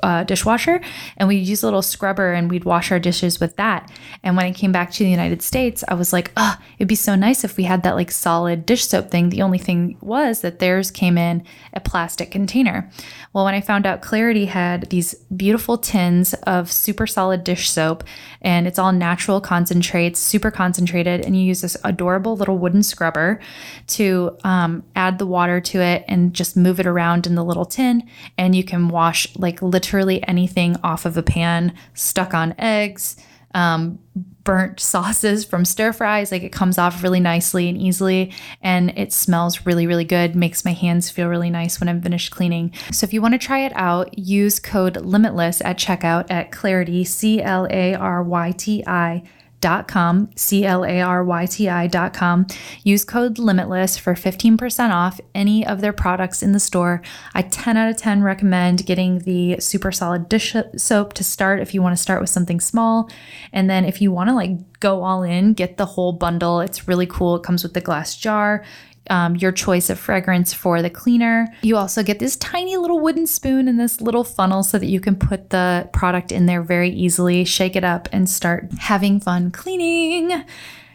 uh, dishwasher and we'd use a little scrubber and we'd wash our dishes with that. And when I came back to the United States, I was like, oh, it'd be so nice if we had that like solid dish soap thing. The only thing was that theirs came in a plastic container. Well, when I found out Clarity had these beautiful tins of super solid dish soap and it's all natural concentrates, super concentrated, and you use this adorable little wooden scrubber to um, add the water to it and just move it around in the little tin. And you can wash like literally anything off of a pan, stuck on eggs, um, burnt sauces from stir fries. Like it comes off really nicely and easily, and it smells really, really good. Makes my hands feel really nice when I'm finished cleaning. So if you want to try it out, use code Limitless at checkout at Clarity, C L A R Y T I com, C L A R Y T I dot com. Use code Limitless for 15% off any of their products in the store. I 10 out of 10 recommend getting the super solid dish soap to start if you want to start with something small. And then if you want to like go all in, get the whole bundle. It's really cool. It comes with the glass jar um, your choice of fragrance for the cleaner. You also get this tiny little wooden spoon and this little funnel so that you can put the product in there very easily, shake it up, and start having fun cleaning.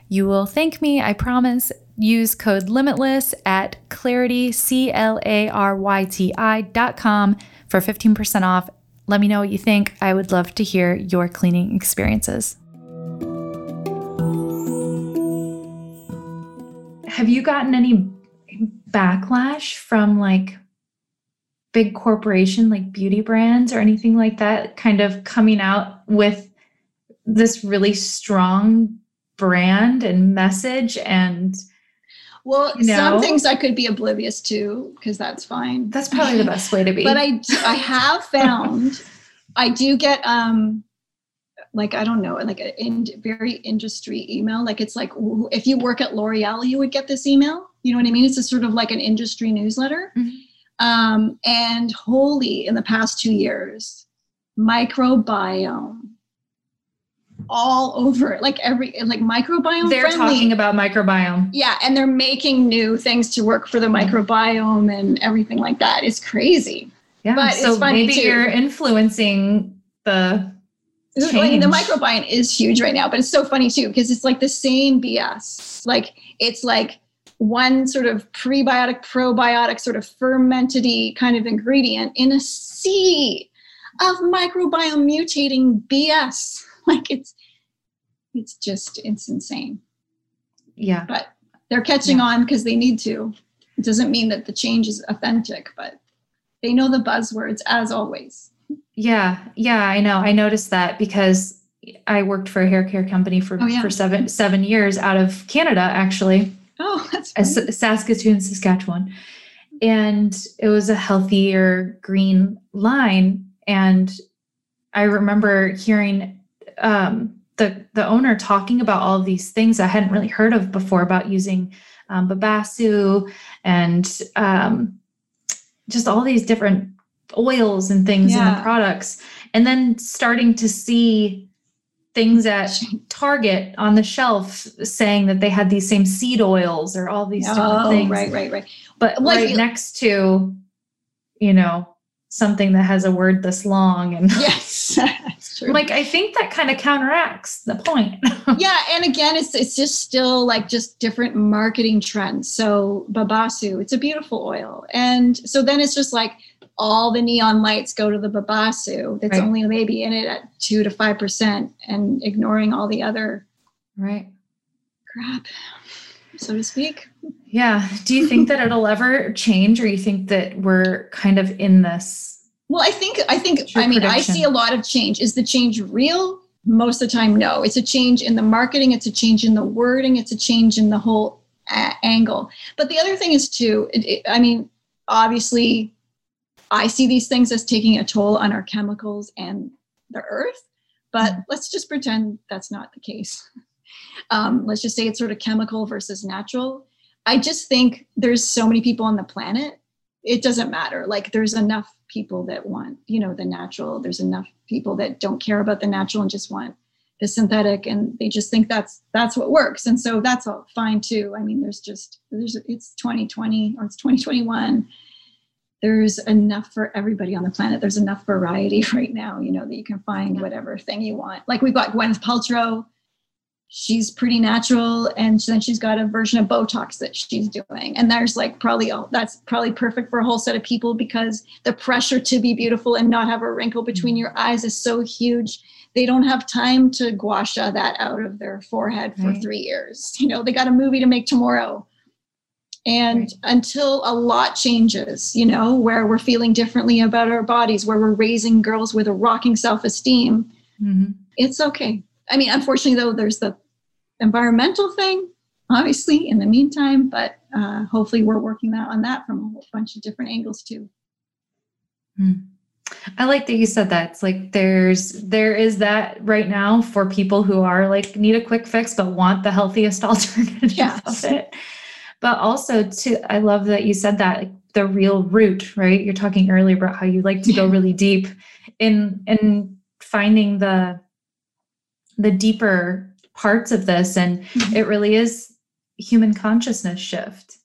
You will thank me, I promise. Use code LIMITLESS at clarity, C L A R Y T I dot com for 15% off. Let me know what you think. I would love to hear your cleaning experiences. Have you gotten any backlash from like big corporation like beauty brands or anything like that kind of coming out with this really strong brand and message and well you know, some things i could be oblivious to because that's fine. That's probably the best way to be. But i i have found i do get um like I don't know, like a in, very industry email. Like it's like if you work at L'Oreal, you would get this email. You know what I mean? It's a sort of like an industry newsletter. Mm-hmm. Um, and holy, in the past two years, microbiome all over like every like microbiome. They're friendly. talking about microbiome. Yeah, and they're making new things to work for the mm-hmm. microbiome and everything like that. It's crazy. Yeah, but so maybe you're influencing the Change. I mean, the microbiome is huge right now, but it's so funny too because it's like the same BS. Like it's like one sort of prebiotic, probiotic, sort of fermented kind of ingredient in a sea of microbiome mutating BS. Like it's it's just it's insane. Yeah. But they're catching yeah. on because they need to. It doesn't mean that the change is authentic, but they know the buzzwords as always. Yeah, yeah, I know. I noticed that because I worked for a hair care company for oh, yeah. for seven seven years out of Canada, actually. Oh, that's as Saskatoon, Saskatchewan, and it was a healthier green line. And I remember hearing um, the the owner talking about all these things I hadn't really heard of before about using um, babassu and um, just all these different oils and things yeah. in the products and then starting to see things at Target on the shelf saying that they had these same seed oils or all these oh, things. Right, right, right. But like, right next to, you know, something that has a word this long and yes, that's true. Like I think that kind of counteracts the point. yeah, and again, it's it's just still like just different marketing trends. So babassu, it's a beautiful oil, and so then it's just like all the neon lights go to the babassu that's right. only maybe in it at two to five percent and ignoring all the other right. crap so to speak. Yeah. Do you think that it'll ever change or you think that we're kind of in this well i think i think i mean prediction? i see a lot of change. Is the change real? Most of the time no. It's a change in the marketing it's a change in the wording it's a change in the whole a- angle. But the other thing is too it, it, i mean obviously I see these things as taking a toll on our chemicals and the earth, but mm-hmm. let's just pretend that's not the case. Um, let's just say it's sort of chemical versus natural. I just think there's so many people on the planet. It doesn't matter. Like there's enough people that want, you know, the natural. There's enough people that don't care about the natural and just want the synthetic, and they just think that's that's what works. And so that's all fine too. I mean, there's just there's it's 2020 or it's 2021 there's enough for everybody on the planet. There's enough variety right now, you know, that you can find whatever thing you want. Like we've got Gwyneth Paltrow. She's pretty natural, and then she's got a version of Botox that she's doing. And there's like probably all that's probably perfect for a whole set of people because the pressure to be beautiful and not have a wrinkle between mm-hmm. your eyes is so huge. They don't have time to gua sha that out of their forehead for Right. three years. You know, they got a movie to make tomorrow and Right. until a lot changes you know where we're feeling differently about our bodies where we're raising girls with a rocking self-esteem Mhm. it's okay i mean unfortunately though there's the environmental thing obviously in the meantime but uh, hopefully we're working that on that from a whole bunch of different angles too I like that you said that. It's like there's there is that right now for people who are like need a quick fix but want the healthiest alternative Yes. of it. But also to I love that you said that like the real root, right? You're talking earlier about how you like to go really deep in in finding the the deeper parts of this and Mhm. it really is human consciousness shift.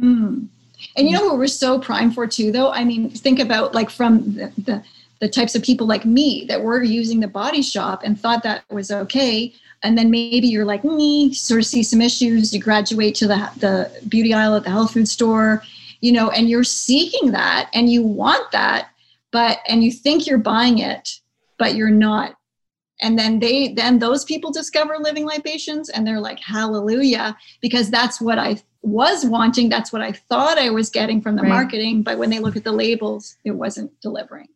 Mm. And you know what we're so primed for too, though? I mean, think about like from the, the, the types of people like me that were using the body shop and thought that was okay. And then maybe you're like me, sort of see some issues. You graduate to the, the beauty aisle at the health food store, you know, and you're seeking that and you want that, but, and you think you're buying it, but you're not. And then they, then those people discover living libations and they're like, hallelujah, because that's what I was wanting. That's what I thought I was getting from the Right. marketing. But when they look at the labels, it wasn't delivering.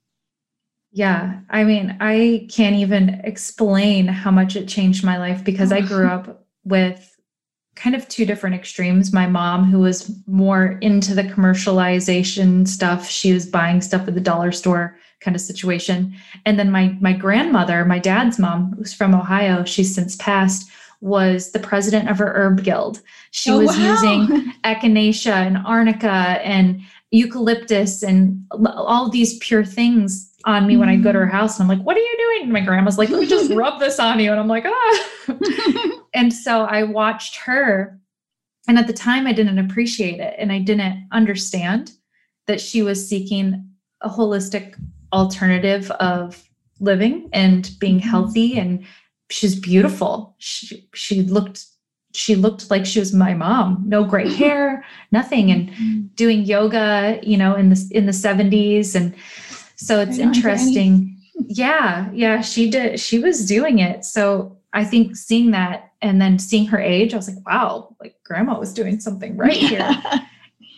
Yeah, I mean, I can't even explain how much it changed my life because I grew up with kind of two different extremes. My mom, who was more into the commercialization stuff, she was buying stuff at the dollar store kind of situation. And then my my grandmother, my dad's mom, who's from Ohio, she's since passed, was the president of her herb guild. She Oh, was wow. using echinacea and arnica and eucalyptus and all these pure things on me when I go to her house. And I'm like, what are you doing? And my grandma's like, let me just rub this on you. And I'm like, ah. and so I watched her. And at the time, I didn't appreciate it. And I didn't understand that she was seeking a holistic alternative of living and being Mhm. healthy. And she's beautiful. She, she looked. She looked like she was my mom. No gray hair, nothing, and doing yoga, you know, in the in the 70s. And so it's interesting. Yeah, yeah, she did. She was doing it. So I think seeing that and then seeing her age, I was like, wow, like grandma was doing something right here.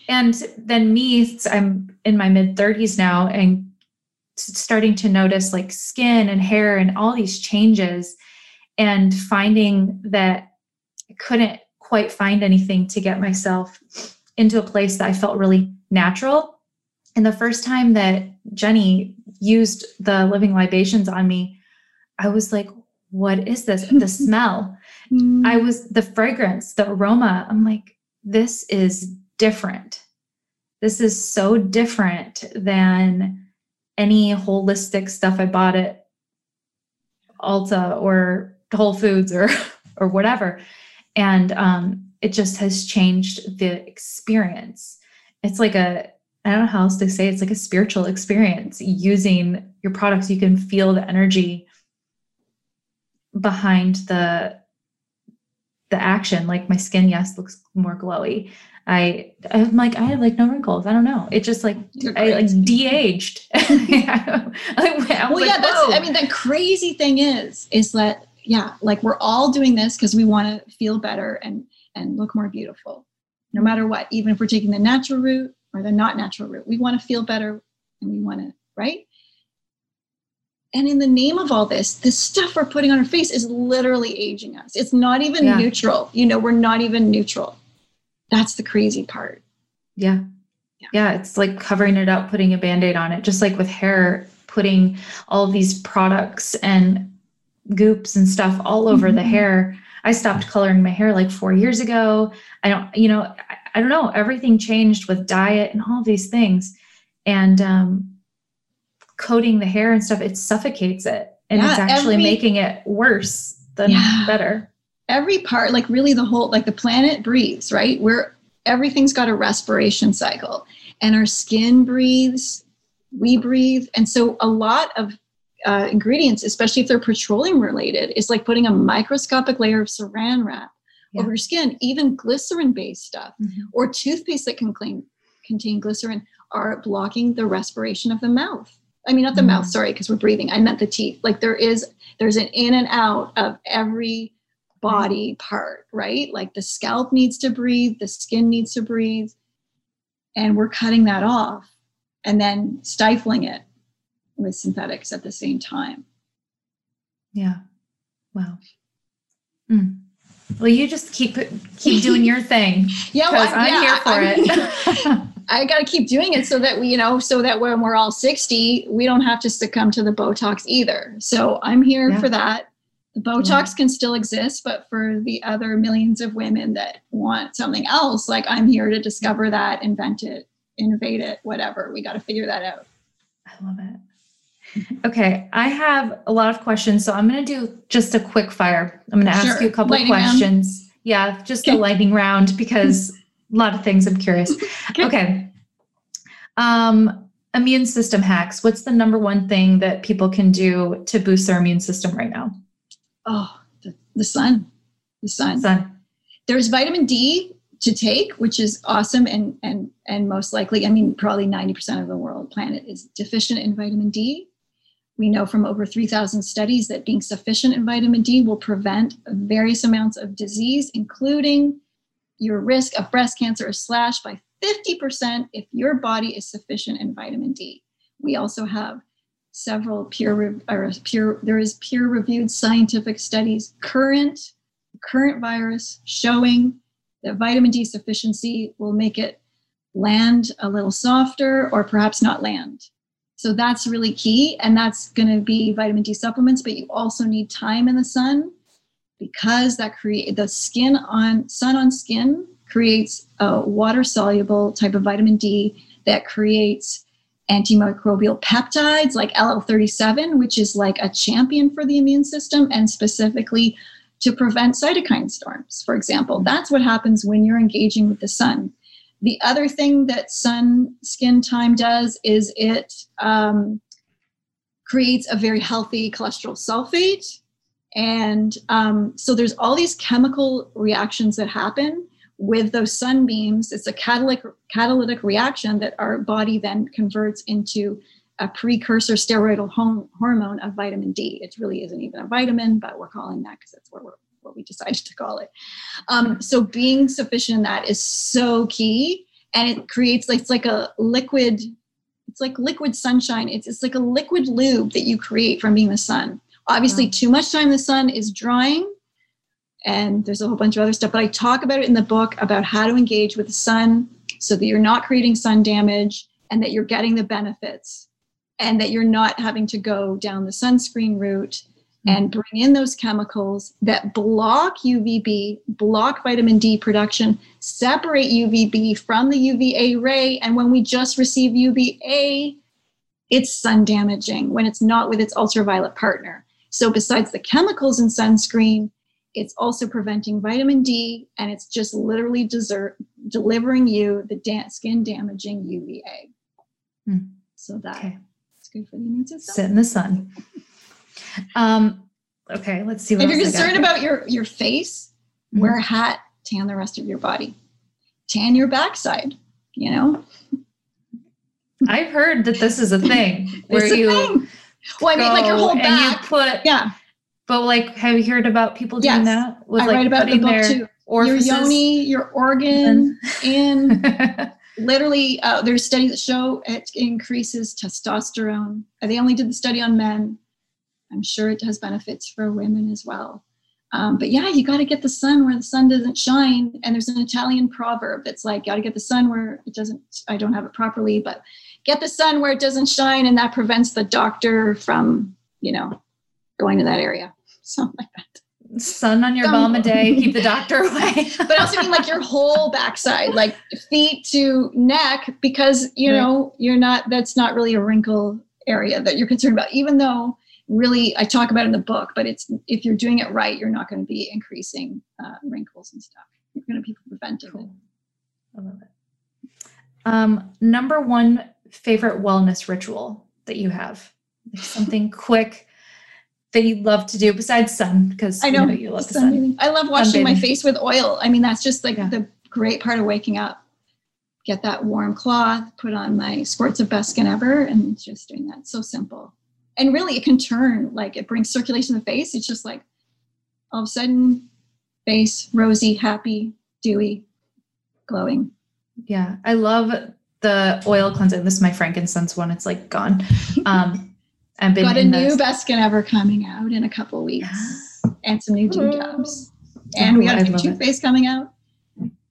and then me, I'm in my mid 30s now and starting to notice like skin and hair and all these changes and finding that I couldn't quite find anything to get myself into a place that I felt really natural. And the first time that Jenny used the living libations on me, I was like, what is this? The smell. Mm. I was the fragrance, the aroma. I'm like, this is different. This is so different than any holistic stuff I bought at Ulta or Whole Foods or or whatever. And um, it just has changed the experience. It's like a I don't know how else to say it's like a spiritual experience using your products. You can feel the energy behind the the action like my skin yes looks more glowy i i'm like i have like no wrinkles i don't know it just like i like de-aged I, I well, like, yeah, that's. "Whoa." I mean, the crazy thing is, is that yeah, like we're all doing this because we want to feel better and and look more beautiful, no mm-hmm. matter what. Even if we're taking the natural route or the not natural route, we want to feel better and we want to right. And in the name of all this, this stuff we're putting on our face is literally aging us. It's not even Yeah. neutral. You know, we're not even neutral. That's the crazy part. yeah Yeah. yeah it's like covering it up putting a band-aid on it just like with hair putting all these products and goops and stuff all over the Mhm. hair i stopped coloring my hair like four years ago i don't you know i, I don't know everything changed with diet and all these things and um coating the hair and stuff it suffocates it and it's actually every- making it worse than Yeah. better every part like really the whole like the planet breathes right we're everything's got a respiration cycle and our skin breathes, we breathe. And so a lot of uh, ingredients, especially if they're petroleum related, is like putting a microscopic layer of saran wrap yeah. over your skin. Even glycerin based stuff mm-hmm. or toothpaste that can clean, contain glycerin are blocking the respiration of the mouth. I mean, not the mm-hmm. mouth, sorry, because we're breathing. I meant the teeth. Like there is, there's an in and out of every body part, right? Like the scalp needs to breathe, the skin needs to breathe, and we're cutting that off and then stifling it with synthetics at the same time. Yeah. Wow. Mm. Well, you just keep keep doing your thing. yeah, well, I'm yeah, here for I it. I got to keep doing it so that we, you know, so that when we're all 60, we don't have to succumb to the Botox either. So I'm here yeah. for that. The Botox yeah. can still exist, but for the other millions of women that want something else, like I'm here to discover that, invent it, innovate it, whatever. We got to figure that out. I love it. Okay, I have a lot of questions, so I'm going to do just a quick fire. I'm going to ask sure. you a couple lightning questions. Round. Yeah, just okay. a lightning round because a lot of things I'm curious. okay. okay. Um, immune system hacks. What's the number one thing that people can do to boost their immune system right now? Oh, the, the sun. The sun. Sun. There's vitamin D to take, which is awesome and and and most likely, I mean, probably 90% of the world planet is deficient in vitamin D. We know from over 3,000 studies that being sufficient in vitamin D will prevent various amounts of disease, including your risk of breast cancer is slashed by 50% if your body is sufficient in vitamin D. We also have several peer or peer there is peer reviewed scientific studies current current virus showing that vitamin D sufficiency will make it land a little softer or perhaps not land. So that's really key. And that's going to be vitamin D supplements, but you also need time in the sun because that create the skin on sun on skin creates a water soluble type of vitamin D that creates antimicrobial peptides like LL37, which is like a champion for the immune system and specifically to prevent cytokine storms, for example. That's what happens when you're engaging with the sun. The other thing that sun skin time does is it um, creates a very healthy cholesterol sulfate. And um, so there's all these chemical reactions that happen with those sunbeams. It's a catalytic, catalytic reaction that our body then converts into a precursor steroidal hormone of vitamin D. It really isn't even a vitamin, but we're calling that because that's what we're what we decided to call it. Um, so being sufficient in that is so key, and it creates like it's like a liquid. It's like liquid sunshine. It's it's like a liquid lube that you create from being the sun. Obviously, too much time in the sun is drying, and there's a whole bunch of other stuff. But I talk about it in the book about how to engage with the sun so that you're not creating sun damage and that you're getting the benefits and that you're not having to go down the sunscreen route and bring in those chemicals that block UVB, block vitamin D production, separate UVB from the UVA ray. And when we just receive UVA, it's sun damaging when it's not with its ultraviolet partner. So, besides the chemicals in sunscreen, it's also preventing vitamin D and it's just literally desert, delivering you the da- skin damaging UVA. Hmm. So, that. Okay good for the immune system. Sit in the sun. Um, okay, let's see. if you're concerned about your your face, mm-hmm. wear a hat, tan the rest of your body, tan your backside. You know. I've heard that this is a thing where you. Thing. Well, I mean, like your whole back. And you put yeah. But like, have you heard about people doing yes. that? With, I like, write about the book too. Orifices? Your yoni, your organ, in literally uh, there's studies that show it increases testosterone they only did the study on men i'm sure it has benefits for women as well um, but yeah you got to get the sun where the sun doesn't shine and there's an italian proverb that's like got to get the sun where it doesn't i don't have it properly but get the sun where it doesn't shine and that prevents the doctor from you know going to that area something like that sun on your bum a day, keep the doctor away. but also mean like your whole backside, like feet to neck, because you right. know you're not. That's not really a wrinkle area that you're concerned about. Even though really, I talk about in the book, but it's if you're doing it right, you're not going to be increasing uh, wrinkles and stuff. You're going to be preventing cool. it. I love it. Um, number one favorite wellness ritual that you have? Something quick that you love to do besides sun, because I know, you love the sun. I love washing my face with oil. I mean, that's just like Yeah. the great part of waking up. Get that warm cloth, put on my squirts of best skin ever, and just doing that. So simple. And really, it can turn like it brings circulation to the face. It's just like all of a sudden, face rosy, happy, dewy, glowing. Yeah, I love the oil cleansing. This is my frankincense one. It's like gone. Um, I've been Got a new best skin ever coming out in a couple of weeks, and some new dew dabs. And we got a new love it. toothpaste coming out.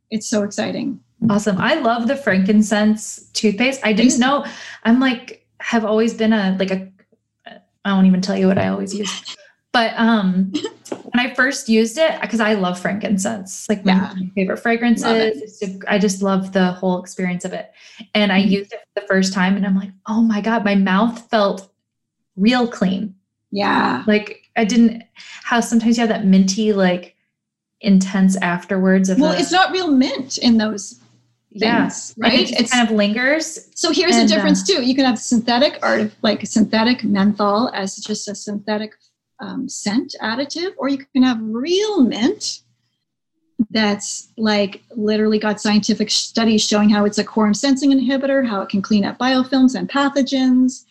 It's so exciting. Awesome. I love the frankincense toothpaste. I didn't know. I'm like have always been a like a I won't even tell you what I always use. But um when I first used it, because I love frankincense, like my, Yeah. my favorite fragrances. Love it. A- I just love the whole experience of it. And I Mhm. used it for the first time and I'm like, oh my God, my mouth felt real clean. Yeah. Like I didn't how sometimes you have that minty, like intense afterwards of Well, a- it's not real mint in those yeah, things, Like, right? it just kind of lingers. so here's and, the difference uh, too. You can have synthetic art, like synthetic menthol as just a synthetic um, scent additive, or you can have real mint that's like literally got scientific studies showing how it's a quorum sensing inhibitor, how it can clean up biofilms and pathogens.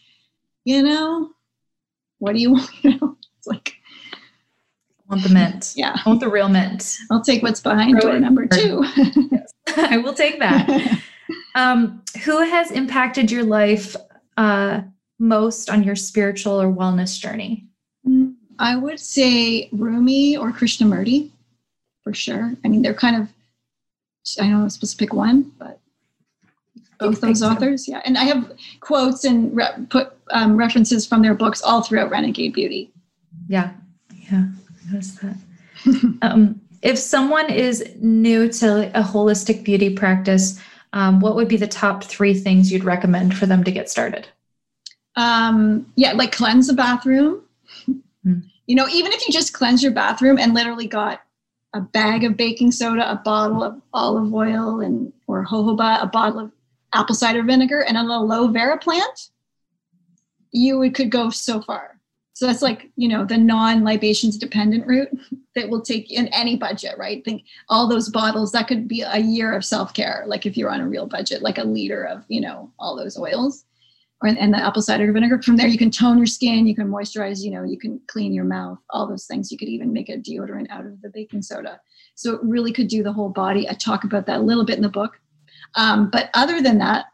You know, what do you want? You know, it's like, want the mint. yeah, I want the real mint. I'll take what's behind Throw door number two. I will take that. Um, who has impacted your life uh, most on your spiritual or wellness journey? Mm, I would say Rumi or Krishnamurti, for sure. I mean, they're kind of, I don't know I'm supposed to pick one, but both those two. authors, yeah. And I have quotes and re- put um, references from their books all throughout Renegade Beauty. Yeah, yeah, I noticed that. um, if someone is new to a holistic beauty practice, um, what would be the top three things you'd recommend for them to get started? Um, yeah, like cleanse the bathroom. Hmm. You know, even if you just cleanse your bathroom and literally got a bag of baking soda, a bottle of olive oil, and or jojoba, a bottle of apple cider vinegar, and a aloe vera plant, you would, could go so far. So that's like you know the non-libations dependent route that will take in any budget, right? Think all those bottles that could be a year of self-care, like if you're on a real budget, like a liter of you know all those oils or and the apple cider vinegar. From there, you can tone your skin, you can moisturize, you know, you can clean your mouth, all those things. You could even make a deodorant out of the baking soda. So it really could do the whole body. I talk about that a little bit in the book. Um, but other than that,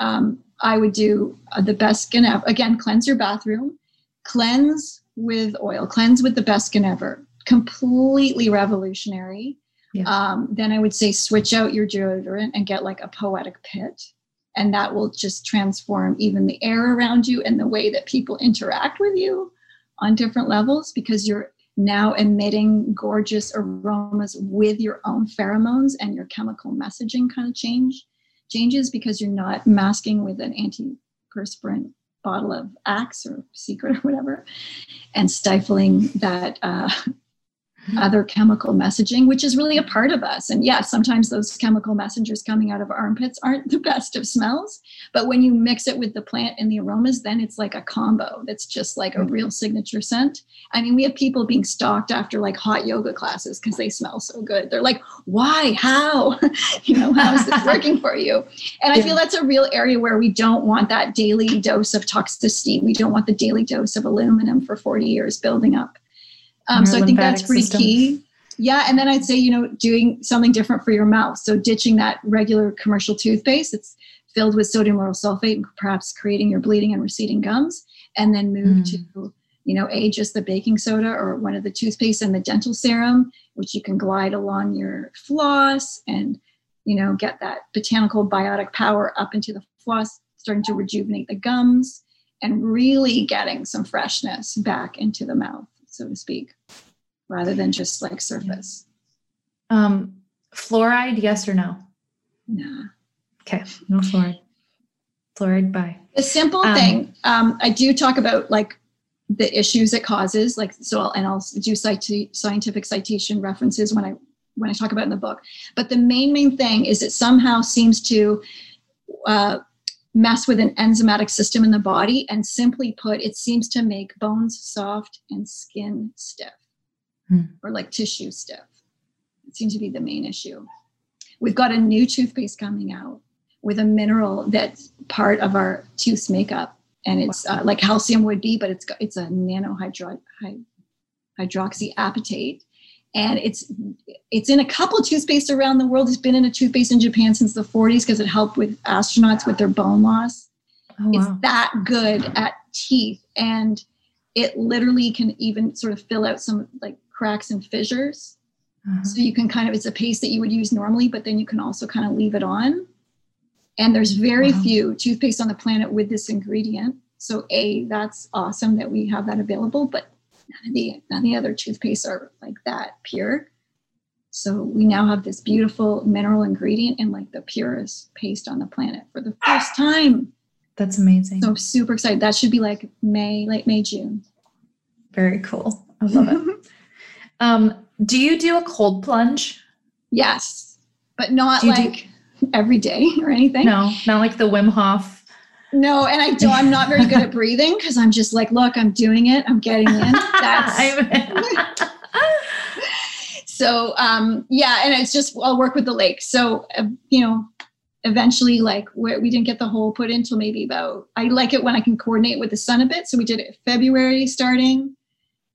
um, I would do uh, the best skin ever. Again, cleanse your bathroom, cleanse with oil, cleanse with the best skin ever. Completely revolutionary. Yeah. Um, then I would say switch out your deodorant and get like a poetic pit and that will just transform even the air around you and the way that people interact with you on different levels because you're now emitting gorgeous aromas with your own pheromones and your chemical messaging kind of change changes because you're not masking with an antiperspirant bottle of axe or secret or whatever and stifling that uh, other chemical messaging, which is really a part of us. And yeah, sometimes those chemical messengers coming out of armpits aren't the best of smells. But when you mix it with the plant and the aromas, then it's like a combo that's just like a mm. real signature scent. I mean, we have people being stalked after like hot yoga classes because they smell so good. They're like, why? How? you know, how is this working for you? And I Yeah. feel that's a real area where we don't want that daily dose of toxicity. We don't want the daily dose of aluminum for 40 years building up. Um, so I think that's pretty system. key. Yeah, and then I'd say you know doing something different for your mouth. So ditching that regular commercial toothpaste that's filled with sodium lauryl sulfate, and perhaps creating your bleeding and receding gums, and then move Mm. to you know a just the baking soda or one of the toothpaste and the dental serum, which you can glide along your floss and you know get that botanical biotic power up into the floss, starting to rejuvenate the gums, and really getting some freshness back into the mouth, so to speak, rather than just like surface. Um, fluoride, yes or no? Nah. Okay, no fluoride. Fluoride, bye. The simple Um, thing, um, I do talk about like the issues it causes, like so, I'll, and I'll do cite- scientific citation references when I when I talk about in the book. But the main main thing is it somehow seems to uh, mess with an enzymatic system in the body. And simply put, it seems to make bones soft and skin stiff Hmm. or like tissue stiff. It seems to be the main issue. We've got a new toothpaste coming out with a mineral that's part of our tooth makeup. And it's uh, like calcium would be, but it's got, it's a hy- hydroxyapatite and it's it's in a couple toothpaste around the world. It's been in a toothpaste in Japan since the 40s because it helped with astronauts with their bone loss. Oh, It's wow. that good at teeth, and it literally can even sort of fill out some like cracks and fissures. Uh-huh. So you can kind of it's a paste that you would use normally, but then you can also kind of leave it on. And there's very Wow. few toothpaste on the planet with this ingredient. So a that's awesome that we have that available, but none of the none of the other toothpastes are like that pure. So we now have this beautiful mineral ingredient in like the purest paste on the planet for the first time. That's amazing. So I'm super excited. That should be like May, late May, June. Very cool. I love it. Um, do you do a cold plunge? yes, but not you do- like every day or anything. No, not like the Wim Hof. No, and I don't. I'm not very good at breathing because I'm just like, look, I'm doing it. I'm getting in. That's so. Um, yeah, and it's just I'll work with the lake. So uh, you know, eventually, like we we didn't get the hole put in until maybe about. I like it when I can coordinate with the sun a bit. So we did it February starting,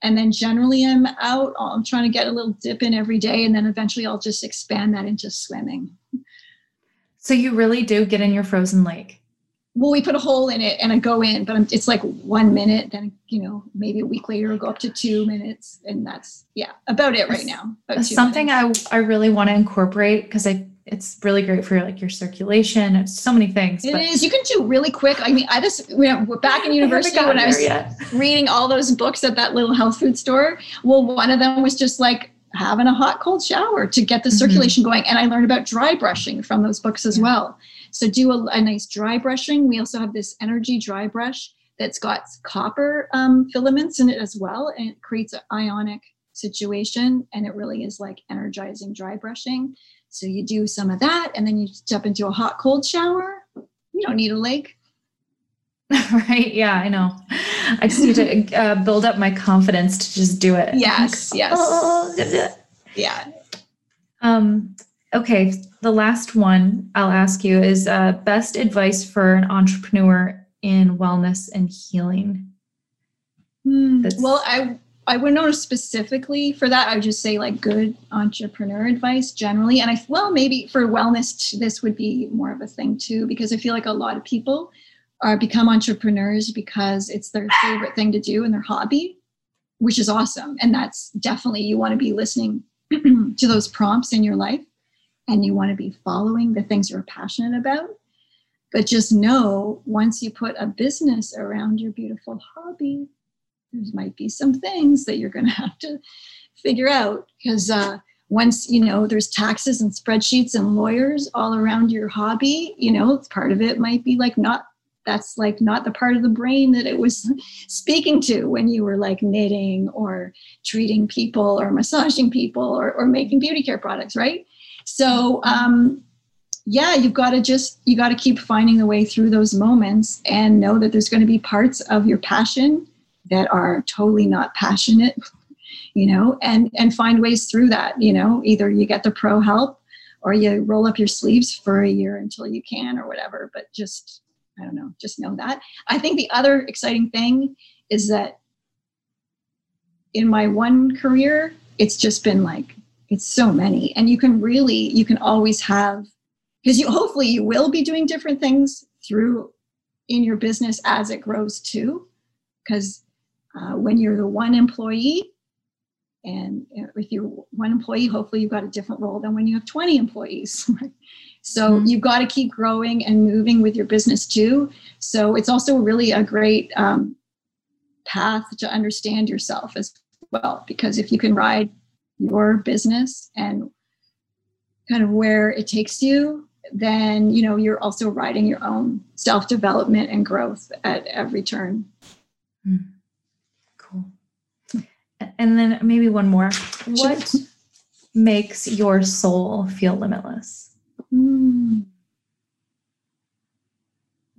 and then generally I'm out. I'm trying to get a little dip in every day, and then eventually I'll just expand that into swimming. so you really do get in your frozen lake. Well, we put a hole in it and I go in, but I'm, it's like one minute. Then you know, maybe a week later, I'll go up to two minutes, and that's yeah, about it right now. Something minutes. I I really want to incorporate because I it's really great for like your circulation. It's so many things. It is. You can do really quick. I mean, I just you know, back in I university when I was yet. reading all those books at that little health food store. Well, one of them was just like having a hot cold shower to get the Mhm. circulation going, and I learned about dry brushing from those books as Yeah. well. So do a, a nice dry brushing. We also have this energy dry brush that's got copper um, filaments in it as well, and it creates an ionic situation, and it really is like energizing dry brushing. So you do some of that, and then you step into a hot cold shower. You don't need a lake. right? Yeah, I know. I just need to uh, build up my confidence to just do it. Yes, yes. Oh, Yeah. Um, okay, the last one I'll ask you is uh, best advice for an entrepreneur in wellness and healing. That's- Well, I I wouldn't know specifically for that. I would just say like good entrepreneur advice generally. And I well maybe for wellness this would be more of a thing too because I feel like a lot of people are become entrepreneurs because it's their favorite thing to do and their hobby, which is awesome. And that's definitely you want to be listening to those prompts in your life and you want to be following the things you're passionate about. But just know once you put a business around your beautiful hobby, there might be some things that you're going to have to figure out because uh, once you know there's taxes and spreadsheets and lawyers all around your hobby you know part of it might be like not that's like not the part of the brain that it was speaking to when you were like knitting or treating people or massaging people or, or making beauty care products right so um, yeah you've got to just you got to keep finding the way through those moments and know that there's going to be parts of your passion that are totally not passionate you know and and find ways through that you know either you get the pro help or you roll up your sleeves for a year until you can or whatever but just i don't know just know that. I think the other exciting thing is that in my one career it's just been like it's so many. And you can really you can always have because you hopefully you will be doing different things through in your business as it grows too. Because uh, when you're the one employee and uh, if you're one employee hopefully you've got a different role than when you have 20 employees so Mhm. you've got to keep growing and moving with your business too. So it's also really a great um, path to understand yourself as well because if you can ride your business and kind of where it takes you then you know you're also riding your own self-development and growth at every turn Cool. And then maybe one more. What makes your soul feel limitless? Hmm.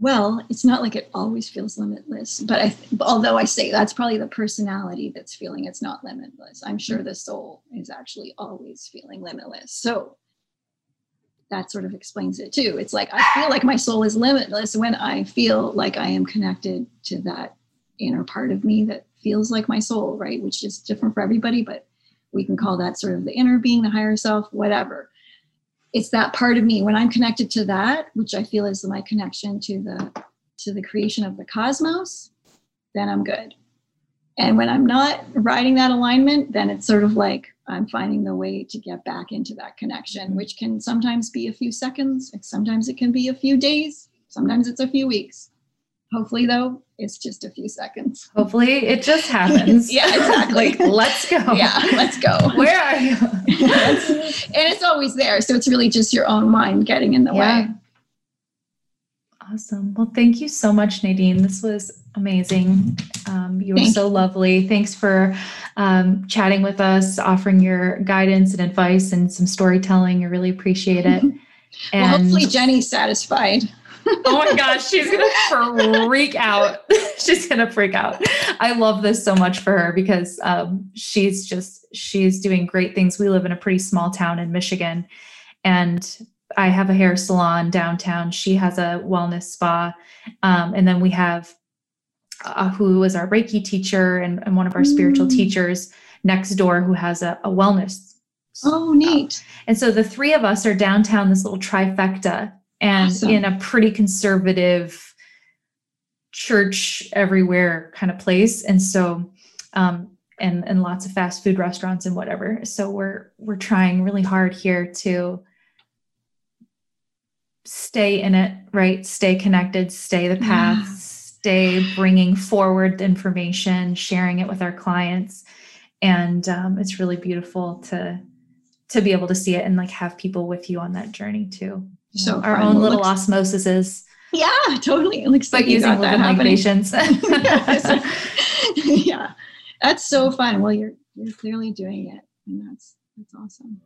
Well, it's not like it always feels limitless, but I, although I say that's probably the personality that's feeling it's not limitless, I'm sure mm-hmm. the soul is actually always feeling limitless. So that sort of explains it too. It's like I feel like my soul is limitless when I feel like I am connected to that inner part of me that feels like my soul, right? Which is different for everybody, but we can call that sort of the inner being, the higher self, whatever. It's that part of me when I'm connected to that, which I feel is my connection to the to the creation of the cosmos, then I'm good. And when I'm not riding that alignment, then it's sort of like I'm finding the way to get back into that connection, mm-hmm. which can sometimes be a few seconds, sometimes it can be a few days, sometimes it's a few weeks. Hopefully, though, it's just a few seconds. Hopefully, it just happens. yeah, exactly. like, let's go. Yeah, let's go. Where are you? and it's always there. So it's really just your own mind getting in the yeah. way. Awesome. Well, thank you so much, Nadine. This was amazing. Um, you were Thank so you. lovely. Thanks for um, chatting with us, offering your guidance and advice and some storytelling. I really appreciate it. And well, hopefully, Jenny's satisfied. Oh my gosh, she's gonna freak out. she's gonna freak out. I love this so much for her because um, she's just she's doing great things. We live in a pretty small town in Michigan, and I have a hair salon downtown. She has a wellness spa. Um, and then we have uh, who is our Reiki teacher and, and one of our mm. spiritual teachers next door who has a, a wellness. Oh, neat. And so the three of us are downtown, this little trifecta, and awesome. in a pretty conservative church everywhere kind of place. And so, um, and and lots of fast food restaurants and whatever. So we're we're trying really hard here to stay in it, right? Stay connected, stay the path, yeah. stay bringing forward the information, sharing it with our clients. And um, it's really beautiful to to be able to see it and like have people with you on that journey too. You so our own little looks- osmoses. Yeah, totally. It looks like using that patients. yeah, that's so fun. Well, you're you're clearly doing it, and that's that's awesome.